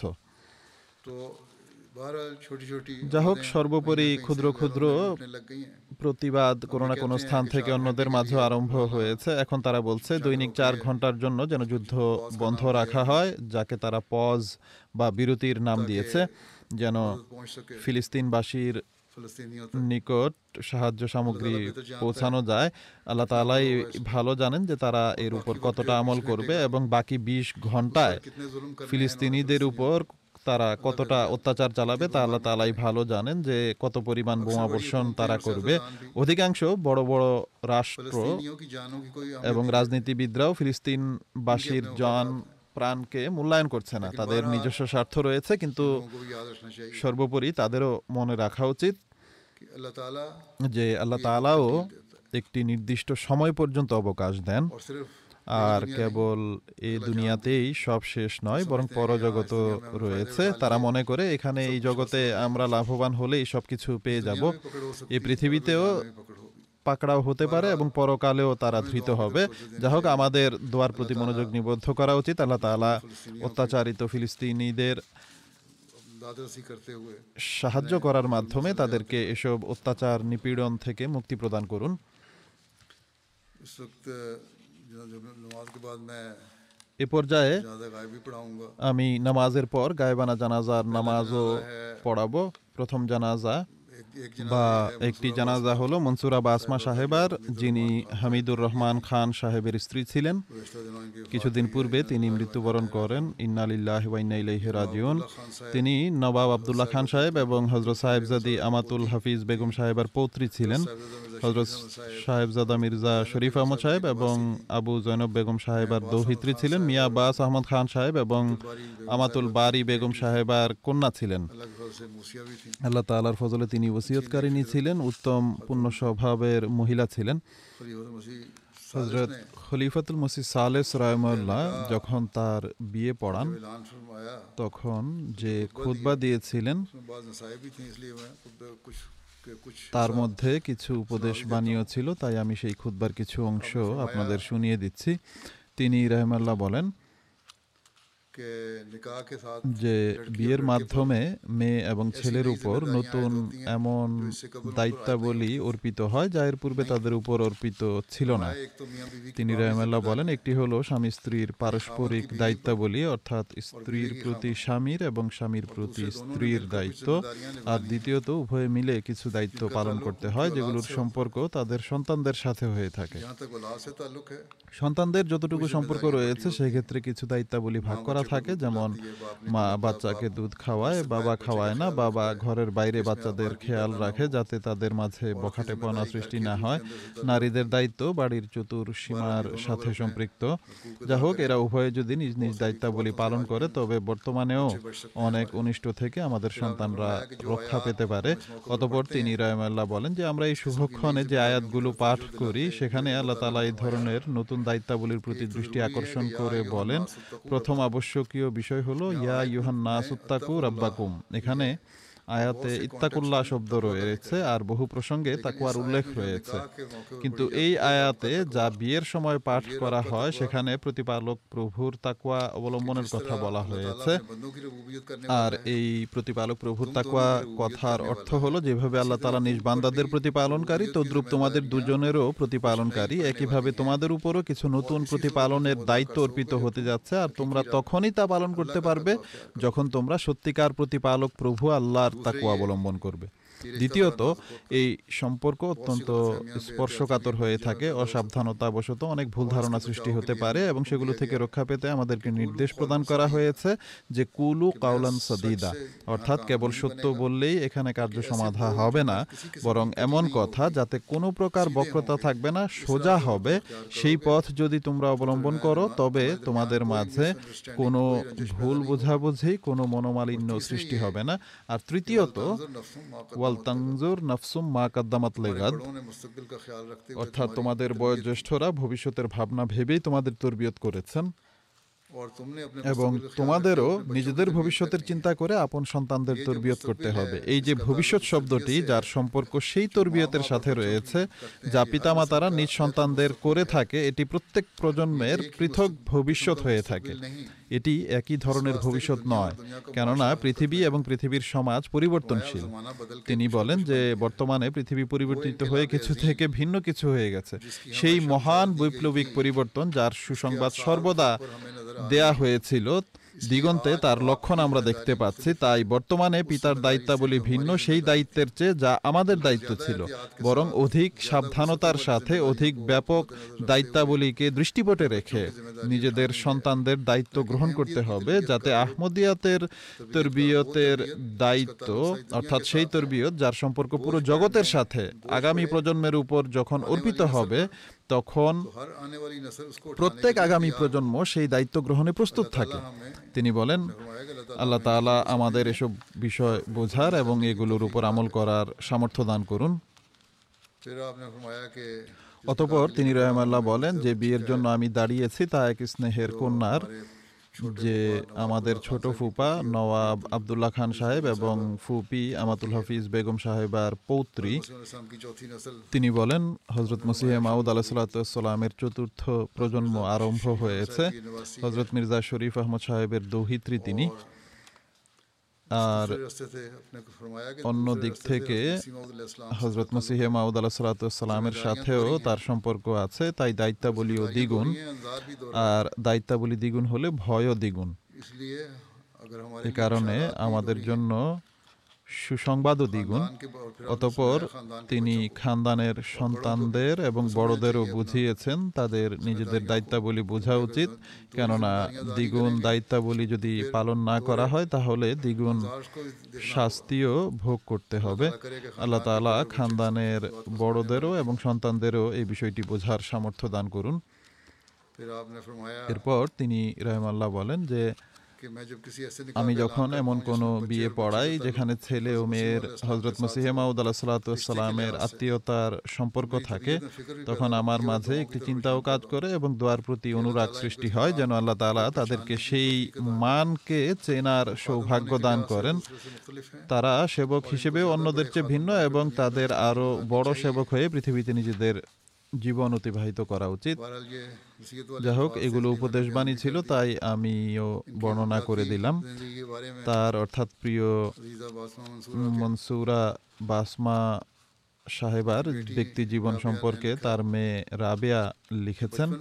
যা হোক সর্বোপরি ক্ষুদ্র ক্ষুদ্র প্রতিবাদ কোনো না কোনো স্থান থেকে অন্যদের মাঝে আরম্ভ হয়েছে। এখন তারা বলছে দৈনিক চার ঘণ্টার জন্য যেন যুদ্ধ বন্ধ রাখা হয় যাকে তারা পজ বা বিরতির নাম দিয়েছে যেন ফিলিস্তিনবাসীর নিকট সাহায্য সামগ্রী পৌঁছানো যায়। আল্লাহ তালাই ভালো জানেন যে তারা এর উপর কতটা আমল করবে এবং বাকি বিশ ঘন্টায় ফিলিস্তিনিদের উপর তারা কতটা অত্যাচার চালাবে তা আল্লাহ তালাই ভালো জানেন যে কত পরিমাণ বোমা বর্ষণ তারা করবে। অধিকাংশ বড় বড় রাষ্ট্র এবং রাজনীতিবিদরাও ফিলিস্তিনবাসীর জন, প্রাণকে মূল্যায়ন করছে না। তাদের নিজস্ব স্বার্থ রয়েছে, কিন্তু সর্বোপরি তাদেরও মনে রাখা উচিত যে আল্লাহ তালাও একটি নির্দিষ্ট সময় পর্যন্ত অবকাশ দেন। আর কেবল এই দুনিয়াতেই সব শেষ নয় বরং পরজগত রয়েছে। তারা মনে করে এখানে এই জগতে আমরা লাভবান হলেই সব কিছু পেয়ে যাব। এই পৃথিবীতেও পাকড়াও হতে পারে এবং পরকালেও তারা ধৃত হবে। যা হোক আমাদের দোয়ার প্রতি মনোযোগ নিবদ্ধ করা উচিত। আল্লাহ তালা অত্যাচারিত ফিলিস্তিনিদের সাহায্য করার মাধ্যমে তাদেরকে এসব অত্যাচার নিপীড়ন থেকে মুক্তি প্রদান করুন। এ পর্যায়ে আমি নামাজের পর গায়েবানা জানাজার নামাজও পড়াবো প্রথম জানাজা বা একটি জানাজা হলো মনসুরা বাসমা সাহেবার যিনি হামিদুর রহমান খান সাহেবের স্ত্রী ছিলেন কিছুদিন পূর্বে তিনি মৃত্যুবরণ করেন। ইন্নালিল্লাহ তিনি নবাব আবদুল্লাহ খান সাহেব এবং হজরত সাহেবজাদি আমাতুল হাফিজ বেগম সাহেবের পৌত্রী ছিলেন। হজরত সাহেবজাদা মির্জা শরীফ আহমদ সাহেব এবং আবু জৈনব বেগম সাহেবার দৌহিত্রী ছিলেন, মিয়া আব্বাস আহমদ খান সাহেব এবং আমাতুল বারি বেগম সাহেবার কন্যা ছিলেন। আল্লাহ তালার ফজলে তিনি ওসিয়তকারিনী ছিলেন, উত্তম পূর্ণ স্বভাবের মহিলা ছিলেন। হজরত খলিফাতুল মসি সালে সরাইমুল্লাহ যখন তার বিয়ে পড়ান, তখন যে খুদ্া দিয়েছিলেন তার মধ্যে কিছু উপদেশ বাণীও ছিল, তাই আমি সেই খুদ্বার কিছু অংশ আপনাদের শুনিয়ে দিচ্ছি। তিনি রহমাল্লাহ বলেন যে বিয়ের মাধ্যমে মেয়ে এবং ছেলের উপর নতুন এমন দায়িত্বাবলী অর্পিত হয় যা এর পূর্বে তাদের উপর অর্পিত ছিল না। তিনি রহমাল্লাহ বলেন একটি হল স্বামী স্ত্রীর পারস্পরিক দায়িত্বাবলী অর্থাৎ স্ত্রীর প্রতি স্বামীর এবং স্বামীর প্রতি স্ত্রীর দায়িত্ব। আর দ্বিতীয়ত উভয়ে মিলে কিছু দায়িত্ব পালন করতে হয় যেগুলোর সম্পর্ক তাদের সন্তানদের সাথে হয়ে থাকে। সন্তানদের যতটুকু সম্পর্ক রয়েছে সেক্ষেত্রে কিছু দায়িত্বাবলী ভাগ করা থাকে, যেমন মা বাচ্চাকে দুধ খাওয়ায়, বাবা খাওয়ায় না, বাবা ঘরের বাইরে বাচ্চাদের খেয়াল রাখে যাতে তাদের মাঝে বখাটেপনা সৃষ্টি না হয়। নারীদের দায়িত্ব বাড়ির চতুর সীমার সাথে সম্পৃক্ত। যা হোক, এরা উভয়ে যদি নিজ নিজ দায়িত্বাবলী পালন করে, তবে বর্তমানেও অনেক অনিষ্ট থেকে আমাদের সন্তানরা রক্ষা পেতে পারে। অতপর তিনি রায়মাল্লাহ বলেন যে, আমরা এই শুভক্ষণে যে আয়াতগুলো পাঠ করি, সেখানে আল্লাহ তালা এই ধরনের নতুন দায়িত্বাবলীর প্রতি দৃষ্টি আকর্ষণ করে বলেন। প্রথম আবশ্যকীয় বিষয় হলো ইয়া ইউহান নাসুত্তাকু রাব্বাকুম। এখানে আয়াতে ইত্তাকুল্লাহ শব্দ রয়েছে আর বহু প্রসঙ্গে তাকুয়ার উল্লেখ রয়েছে। কিন্তু এই আয়াতে যা বিয়ের সময় পাঠ করা হয় সেখানে প্রতিপালক প্রভুর তাকুয়া অবলম্বনের কথা বলা হয়েছে আর এই প্রতিপালক প্রভুর তাকুয়া কথার অর্থ হলো যেভাবে আল্লাহ তালা নিজ বান্দাদের প্রতিপালনকারী তদ্রুপ তোমাদের দুজনেরও প্রতিপালনকারী একইভাবে তোমাদের উপরও কিছু নতুন প্রতিপালনের দায়িত্ব অর্পিত হতে যাচ্ছে আর তোমরা তখনই তা পালন করতে পারবে যখন তোমরা সত্যিকার প্রতিপালক প্রভু আল্লাহর তাকুয়া অবলম্বন করবে। দ্বিতীয়ত এই সম্পর্ক অত্যন্ত স্পর্শকাতর হয়ে থাকে অসাবধানতাবশত অনেক ভুল ধারণা সৃষ্টি হতে পারে এবং সেগুলো থেকে রক্ষা পেতে আমাদেরকে নির্দেশ প্রদান করা হয়েছে যে কুলু কাউলান সদিদা অর্থাৎ কেবল সত্য বললেই এখানে কার্য সমাধা হবে না বরং এমন কথা যাতে কোনো প্রকার বক্রতা থাকবে না সোজা হবে সেই পথ যদি তোমরা অবলম্বন করো তবে তোমাদের মাঝে কোনো ভুল বোঝাবুঝি কোনো মনোমালিন্য সৃষ্টি হবে না। আর তৃতীয়ত অর্থাৎ তোমাদের বয়োজ্যেষ্ঠরা ভবিষ্যতের ভাবনা ভেবেই তোমাদের তরবিয়ত করেছেন। এবং তোমাদেরও নিজেদের ভবিষ্যতের চিন্তা করে আপন সন্তানদের তরবিয়ত করতে হবে। এই যে ভবিষ্যৎ শব্দটি, যার সম্পর্ক সেই তরবিয়তের সাথে রয়েছে, যা পিতামাতারা নিজ সন্তানদের করে থাকে, এটি প্রত্যেক প্রজন্মের পৃথক ভবিষ্যৎ হয়ে থাকে। এটি একই ধরনের ভবিষ্যৎ নয়, কেননা পৃথিবী এবং পৃথিবীর সমাজ পরিবর্তনশীল। তিনি বলেন যে বর্তমানে পৃথিবী পরিবর্তিত হয়ে কিছু থেকে ভিন্ন কিছু হয়ে গেছে। সেই মহান বৈপ্লবিক পরিবর্তন যার সুসংবাদ সর্বদা দেয়া হয়েছিল দিগন্তে তার লক্ষণ আমরা দেখতে পাচ্ছি, তাই বর্তমানে পিতার দায়িত্বাবলী ভিন্ন, সেই দায়িত্বের চেয়ে যা আমাদের দায়িত্ব ছিল। বরং অধিক সাবধানতার সাথে অধিক ব্যাপক দায়িত্বাবলীকে দৃষ্টিপটে রেখে নিজেদের সন্তানদের দায়িত্ব গ্রহণ করতে হবে, যাতে আহমদিয়াতের তরবিয়তের দায়িত্ব, অর্থাৎ সেই তরবিয়ত যার সম্পর্ক পুরো জগতের সাথে আগামী প্রজন্মের উপর যখন অর্পিত হবে তখন প্রত্যেক আগামী প্রজন্ম সেই দায়িত্ব গ্রহণে প্রস্তুত থাকে। তিনি বলেন, আল্লাহ তালা আমাদের এসব বিষয় বোঝার এবং এগুলোর উপর আমল করার সামর্থ্য দান করুন। অতপর তিনি রহমাল্লাহ বলেন, যে বিয়ের জন্য আমি দাঁড়িয়েছি তা এক স্নেহের কন্যার যে আমাদের ছোট ফুপা নওয়াব আবদুল্লাহ খান সাহেব এবং ফুপি আমাতুল হাফিজ বেগম সাহেবার পৌত্রী। তিনি বলেন হজরত মসিহে মাউদ আলাহিসাল্লামের চতুর্থ প্রজন্ম আরম্ভ হয়েছে। হজরত মির্জা শরীফ আহমদ সাহেবের দৌহিত্রী তিনি। আর অন্য দিক থেকে হজরত মসিহে মাউদ আল্লাহ সালাতামের সাথেও তার সম্পর্ক আছে তাই দায়িত্বাবলীও দ্বিগুণ আর দায়িত্বাবলী দ্বিগুণ হলে ভয়ও দ্বিগুণ। এ কারণে আমাদের জন্য সুসংবাদও দ্বিগুণ। অতপর তিনি খানদানের সন্তানদের এবং বড়দেরও বুঝিয়েছেন তাদের নিজেদের দায়িত্বাবলী বোঝা উচিত। কেননা দ্বিগুণ দায়িত্বাবলী যদি পালন না করা হয় তাহলে দ্বিগুণ শাস্তিও ভোগ করতে হবে। আল্লাহ তালা খানদানের বড়দেরও এবং সন্তানদেরও এই বিষয়টি বোঝার সামর্থ্য দান করুন। এরপর তিনি রহমাল্লাহ বলেন যে আমি যখন এমন কোনো বিয়ে পড়াই যেখানে ছেলে ও মেয়ের হজরত মসিহেমাউদ আল্লাহ সাল্লাতামের আত্মীয়তার সম্পর্ক থাকে তখন আমার মাঝে একটি চিন্তাও কাজ করে এবং দোয়ার প্রতি অনুরাগ সৃষ্টি হয় যেন আল্লাহ তালা তাদেরকে সেই মানকে চেনার সৌভাগ্য দান করেন। তারা সেবক হিসেবে অন্যদের চেয়ে ভিন্ন এবং তাদের আরও বড় সেবক হয়ে পৃথিবীতে নিজেদের জীবন অতিবাহিত করা উচিত। যাই হোক এগুলো উপদেশ বাণী ছিল তাই আমিও বর্ণনা করে দিলাম। তার অর্থাৎ প্রিয় মনসুরা বাসমা সাহেবার ব্যক্তি জীবন সম্পর্কে তার মেয়ে রাবিয়া লিখেছেন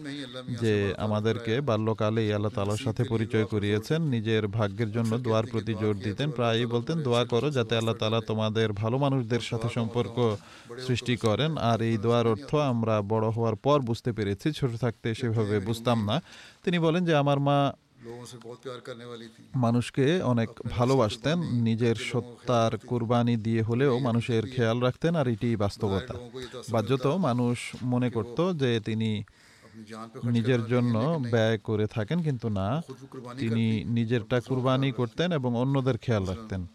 যে আমাদেরকে বাল্যকালেই আল্লাহ তালার সাথে পরিচয় করিয়েছেন নিজের ভাগ্যের জন্য দোয়ার প্রতি জোর দিতেন। প্রায়ই বলতেন দোয়া করো যাতে আল্লাহ তালা তোমাদের ভালো মানুষদের সাথে সম্পর্ক সৃষ্টি করেন। আর এই দোয়ার অর্থ আমরা বড় হওয়ার পর বুঝতে পেরেছি ছোট থাকতে সেভাবে বুঝতাম না। তিনি বলেন যে আমার মা মানুষকে অনেক ভালোবাসতেন নিজের সত্তার কুরবানি দিয়ে হলেও মানুষের খেয়াল রাখতেন আর এটি বাস্তবতা। বাধ্যত মানুষ মনে করত যে তিনি নিজের জন্য ব্যয় করে থাকেন কিন্তু না তিনি নিজেরটা কুরবানি করতেন এবং অন্যদের খেয়াল রাখতেন।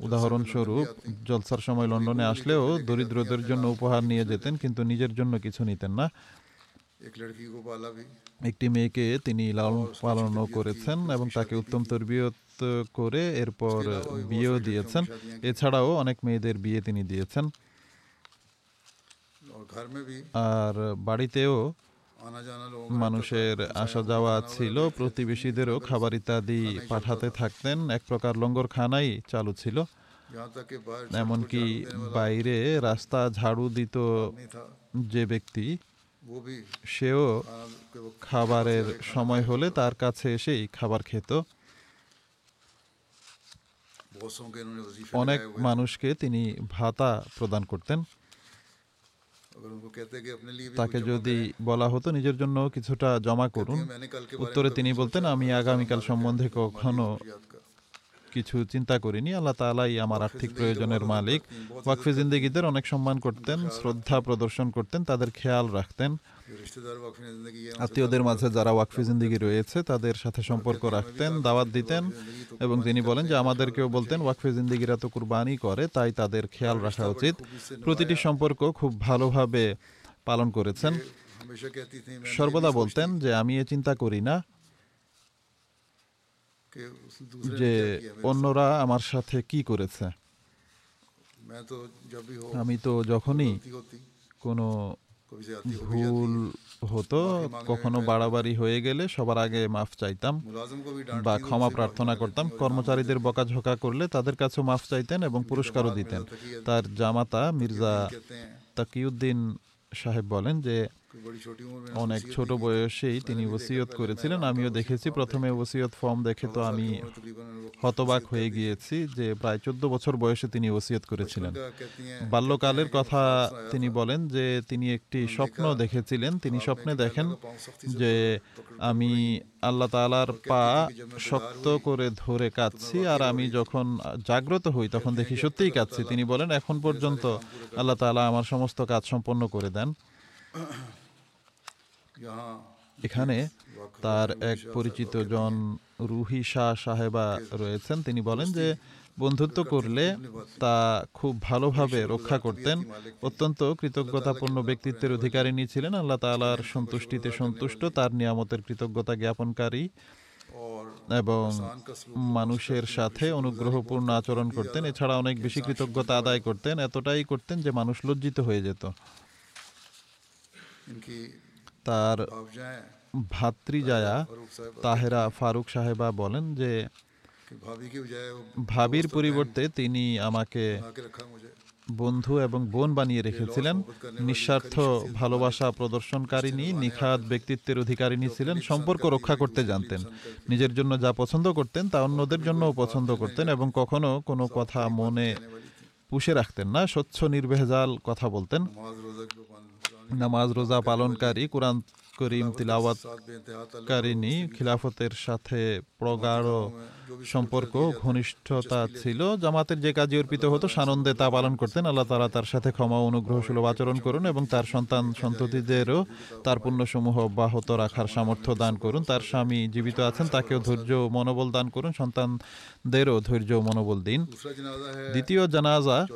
উদাহরণস্বরূপ জলসার সময় লন্ডনে আসলেও দরিদ্রদের জন্য উপহার নিয়ে যেতেন কিন্তু নিজের জন্য কিছু নিতেন না। একটি মেয়েকে তিনি লালন পালনও করেছেন এবং তাকে উত্তম তরবিয়ত করে এরপর বিয়েও দিয়েছেন। এছাড়াও অনেক মেয়েদের বিয়ে তিনি দিয়েছেন। আর বাড়িতেও মানুষের আসা যাওয়া ছিল। প্রতিবেশীদেরও খাবার ইত্যাদি পাঠাতে থাকতেন। এক প্রকার লঙ্গর খানাই চালু ছিল। এমনকি বাইরে রাস্তা ঝাড়ু দিত যে ব্যক্তি সেও খাবারের সময় হলে তার কাছে এসেই খাবার খেত। অনেক মানুষকে তিনি ভাতা প্রদান করতেন। তাকে যদি বলা হতো নিজের জন্য কিছুটা জমা করুন। উত্তরে তিনি বলতেন আমি আগামীকাল সম্বন্ধে কখনো কিছু চিন্তা করিনি। আল্লাহ তালাই আমার আর্থিক প্রয়োজনের মালিক। ওয়াকফে জিন্দিগিদের অনেক সম্মান করতেন শ্রদ্ধা প্রদর্শন করতেন তাদের খেয়াল রাখতেন। আত্মীয়দের মাঝে যারা ওয়াকফি জিন্দিগি রয়েছে তাদের সাথে সম্পর্ক রাখতেন দাওয়াত দিতেন এবং তিনি বলেন যে আমাদেরকেও বলতেন ওয়াকফি জিন্দিগিরা তো কুরবানি করে তাই তাদের খেয়াল রাখা উচিত। প্রতিটি সম্পর্ক খুব ভালোভাবে পালন করেছেন। সর্বদা বলতেন যে আমি এ চিন্তা করি না যে অন্যরা আমার সাথে কি করেছে? আমি তো যখনই কোনো ভুল হতো কখনো বাড়াবাড়ি হয়ে গেলে সবার আগে মাফ চাইতাম বা ক্ষমা প্রার্থনা করতাম কর্মচারীদের বকাঝকা করলে তাদের কাছেও মাফ চাইতেন এবং পুরস্কারও দিতেন। তার জামাতা মির্জা তাকিউদ্দিন সাহেব বলেন যে অনেক ছোট বয়সেই তিনি ওসিয়ত করেছিলেন আমিও দেখেছি প্রথমে ওসিয়ত ফর্ম দেখে তো আমি হতবাক হয়ে গিয়েছি যে প্রায় চোদ্দ বছর বয়সে তিনি ওসিয়ত করেছিলেন। বাল্যকালের কথা তিনি বলেন যে তিনি একটি স্বপ্ন দেখেছিলেন তিনি স্বপ্নে দেখেন যে আমি আল্লাহ তালার পা শক্ত করে ধরে কাঁদছি আর আমি যখন জাগ্রত হই তখন দেখি সত্যিই কাঁদছি। তিনি বলেন এখন পর্যন্ত আল্লাহ তালা আমার সমস্ত কাজ সম্পন্ন করে দেন। এখানে তার এক পরিচিত জন রুহি শাহ সাহেবা রয়েছেন। তিনি বলেন যে, বন্ধুত্ব করলে তা খুব ভালোভাবে রক্ষা করতেন। অত্যন্ত কৃতজ্ঞতাপূর্ণ ব্যক্তিত্বের অধিকারিণী ছিলেন। আল্লাহ তালার সন্তুষ্টিতে সন্তুষ্ট, তার নিয়ামতের কৃতজ্ঞতা জ্ঞাপনকারী এবং মানুষের সাথে অনুগ্রহপূর্ণ আচরণ করতেন। এছাড়া অনেক বেশি কৃতজ্ঞতা আদায় করতেন, এতটাই করতেন যে মানুষ লজ্জিত হয়ে যেত। তার ভাতৃজায়া তাহেরা ফারুক সাহেবা বলেন যে, ভাবির পরিবর্তে তিনি আমাকে বন্ধু এবং বোন বানিয়ে রেখেছিলেন। নিঃস্বার্থ ভালোবাসা প্রদর্শনকারী নিখাদ ব্যক্তিত্বের অধিকারিণী ছিলেন, সম্পর্ক রক্ষা করতে জানতেন। নিজের জন্য যা পছন্দ করতেন, তা অন্যদের জন্যও পছন্দ করতেন এবং কখনো কোনো কথা মনে পুষে রাখতেন না। স্বচ্ছ, নির্ভেজাল কথা বলতেন। নামাজ, রোজা পালনকারী, কোরআন করিম তিলাওয়াতকারিনী খিলাফতের সাথে প্রগাঢ় সম্পর্ক, ঘনিষ্ঠতা ছিল। জামাতের যে কাজে অর্পিত হতো, সানন্দে তা পালন করতেন। আল্লাহ তারা তার সাথে ক্ষমা অনুগ্রহ সুলভ আচরণ করুন এবং তার সন্তান সন্ততিদেরও তার পুণ্যসমূহ অব্যাহত রাখার সামর্থ্য দান করুন। তার স্বামী জীবিত আছেন, তাকেও ধৈর্য মনোবল দান করুন। সন্তানদেরও ধৈর্য মনোবল দিন। দ্বিতীয় জানাজা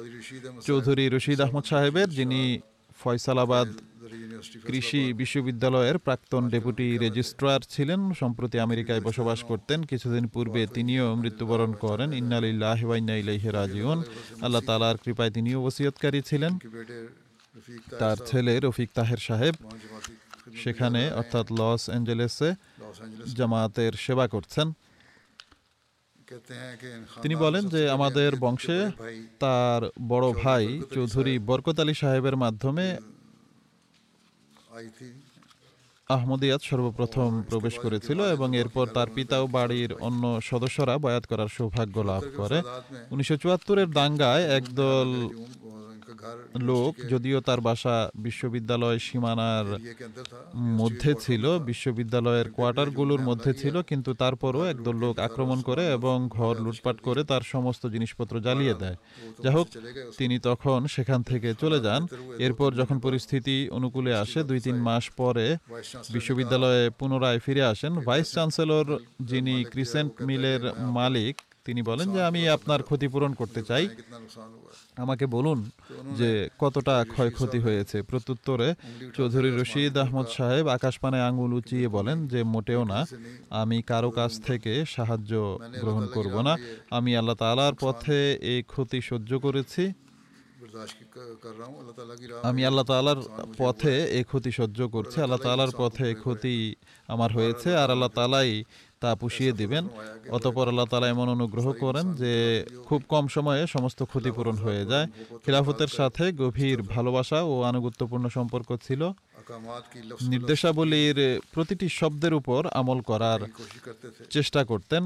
চৌধুরী রশিদ আহমদ সাহেবের, যিনি ফয়সালাবাদ কৃষি বিশ্ববিদ্যালয়ের প্রাক্তন ডেপুটি রেজিস্ট্রার ছিলেন। সম্প্রতি আমেরিকায় বসবাস করতেন। কিছুদিন পূর্বে তিনিও মৃত্যুবরণ করেন। ইন্নালিল্লাহ ইলাইহি রাজিউন। আল্লাহ তালার কৃপায় তিনিও ওসিয়তকারী ছিলেন। তার ছেলে রফিক তাহের সাহেব সেখানে অর্থাৎ লস অ্যাঞ্জেলেসে জামাতের সেবা করছেন। তিনি বলেন যে আমাদের বংশে তার বড় ভাই চৌধুরী বরকত আলী সাহেবের মাধ্যমে আহমদিয়াত সর্বপ্রথম প্রবেশ করেছিল এবং এরপর তার পিতা ও বাড়ির অন্য সদস্যরা বয়াত করার সৌভাগ্য লাভ করে। উনিশশো চুয়াত্তরের দাঙ্গায় একদল লোক যদিও তার বাসা বিশ্ববিদ্যালয় সীমানার মধ্যে ছিল বিশ্ববিদ্যালয়ের কোয়ার্টারগুলোর মধ্যে ছিল কিন্তু তারপরও একদল লোক আক্রমণ করে এবং ঘর লুটপাট করে তার সমস্ত জিনিসপত্র জ্বালিয়ে দেয় যাই হোক তিনি তখন সেখান থেকে চলে যান এরপর যখন পরিস্থিতি অনুকূলে আসে দুই তিন মাস পরে বিশ্ববিদ্যালয়ে পুনরায় ফিরে আসেন ভাইস চ্যান্সেলর যিনি ক্রিসেন্ট মিলের মালিক তিনি বলেন যে আমি আপনার ক্ষতিপূরণ করতে চাই আমাকে বলুন যে কতটা ক্ষয়ক্ষতি হয়েছে। প্রত্যুত্তরে চৌধুরী রশিদ আহমদ সাহেব আকাশপানে আঙুল উঁচিয়ে বলেন যে মোটেও না আমি কারও কাছ থেকে সাহায্য গ্রহণ করব না। আমি আল্লাহ তালার পথে এই ক্ষতি সহ্য করেছি। আমি আল্লাহ তালার পথে এ ক্ষতি সহ্য করছি। আল্লাহ তালার পথে ক্ষতি আমার হয়েছে আর আল্লাহ তালাই তা পুষিয়ে দিবেন। অতপর আল্লাহ তালা এমন অনুগ্রহ করেন যে খুব কম সময়ে সমস্ত ক্ষতিপূরণ হয়ে যায়। খিলাফতের সাথে গভীর ভালোবাসা ও আনুগত্যপূর্ণ সম্পর্ক ছিল। নির্দেশাবলীর প্রতিটি শব্দের উপর আমল করার চেষ্টা করতেন।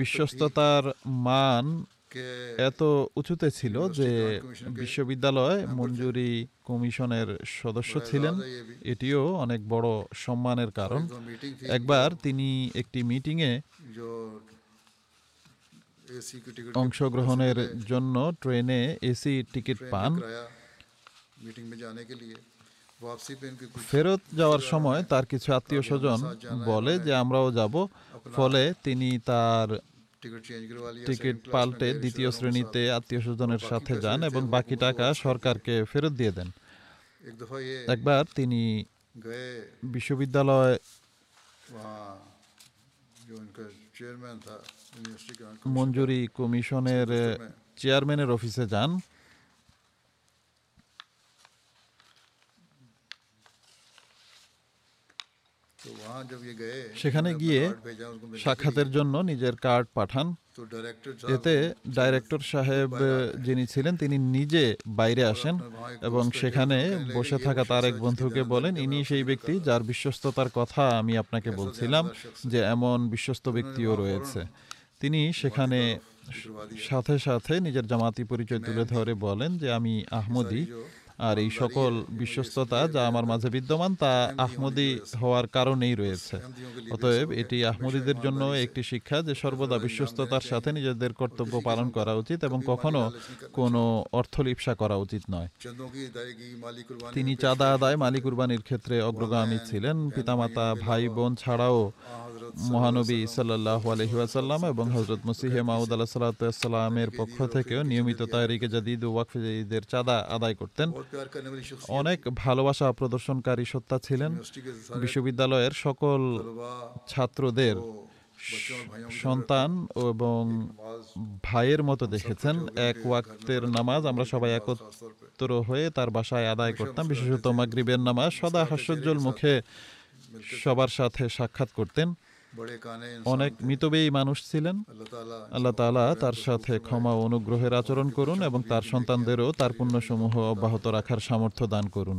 বিশ্বস্ততার মান এত উঁচুতে ছিল যে বিশ্ববিদ্যালয় মঞ্জুরি কমিশনের সদস্য ছিলেন। এটিও অনেক বড় সম্মানের কারণ। একবার তিনি একটি মিটিংয়ে অংশগ্রহণের জন্য ট্রেনে এসি টিকিট পান। ফেরত যাওয়ার সময় তার কিছু আত্মীয় স্বজন বলে যে আমরাও যাব। ফলে তিনি তার টিকিট পাল্টে দ্বিতীয় শ্রেণীতে আত্মীয় স্বজনের সাথে যান এবং বাকি টাকা সরকারকে ফেরত দিয়ে দেন। একবার তিনি বিশ্ববিদ্যালয় মঞ্জুরি কমিশনের চেয়ারম্যানের অফিসে যান। সেখানে গিয়ে সাক্ষাতের জন্য নিজের কার্ড পাঠান। এতে ডাইরেক্টর সাহেব যিনি ছিলেন, তিনি নিজে বাইরে আসেন এবং সেখানে বসে থাকা তার এক বন্ধুকে বলেন, ইনি সেই ব্যক্তি যার বিশ্বস্ততার কথা আমি আপনাকে বলছিলাম যে এমন বিশ্বস্ত ব্যক্তিও রয়েছে। তিনি সেখানে সাথে সাথে নিজের জামাতি পরিচয় তুলে ধরে বলেন যে, আমি আহমদি। আর এই সকল বিশ্বস্ততা যা আমার মাঝে বিদ্যমান তা আহমদি হওয়ার কারণেই রয়েছে। অতএব এটি আহমদিদের জন্য একটি শিক্ষা যে সর্বদা বিশ্বস্ততার সাথে নিজেদের কর্তব্য পালন করা উচিত এবং কখনো কোনো অর্থ লিপসা করা উচিত নয়। তিনি চাঁদা আদায় মালিক কুরবানির ক্ষেত্রে অগ্রগামী ছিলেন। পিতামাতা ভাই বোন ছাড়াও মহানবী সাল্লাহ আলহিহাসাল্লাম এবং হজরত মুসিহে মাউদ আল্লাহ সাল্লাতামের পক্ষ থেকেও নিয়মিত তারিখে জাদিদ ওয়াকফিদের চাঁদা আদায় করতেন। অনেক ভালোবাসা প্রদর্শনকারী সত্তা ছিলেন। বিশ্ববিদ্যালয়ের সকল ছাত্রদের সন্তান এবং ভাইয়ের মতো দেখেছেন। এক ওয়াক্তের নামাজ আমরা সবাই একত্র হয়ে তার বাসায় আদায় করতাম। বিশেষত মাগরিবের নামাজ সদা হাস্যজ্জ্বল মুখে সবার সাথে সাক্ষাৎ করতেন। অনেক মিতব্যয়ী মানুষ ছিলেন। আল্লাহ তালা তার সাথে ক্ষমা অনুগ্রহের আচরণ করুন এবং তার সন্তানদেরও তার পুণ্যসমূহ অব্যাহত রাখার সামর্থ্য দান করুন।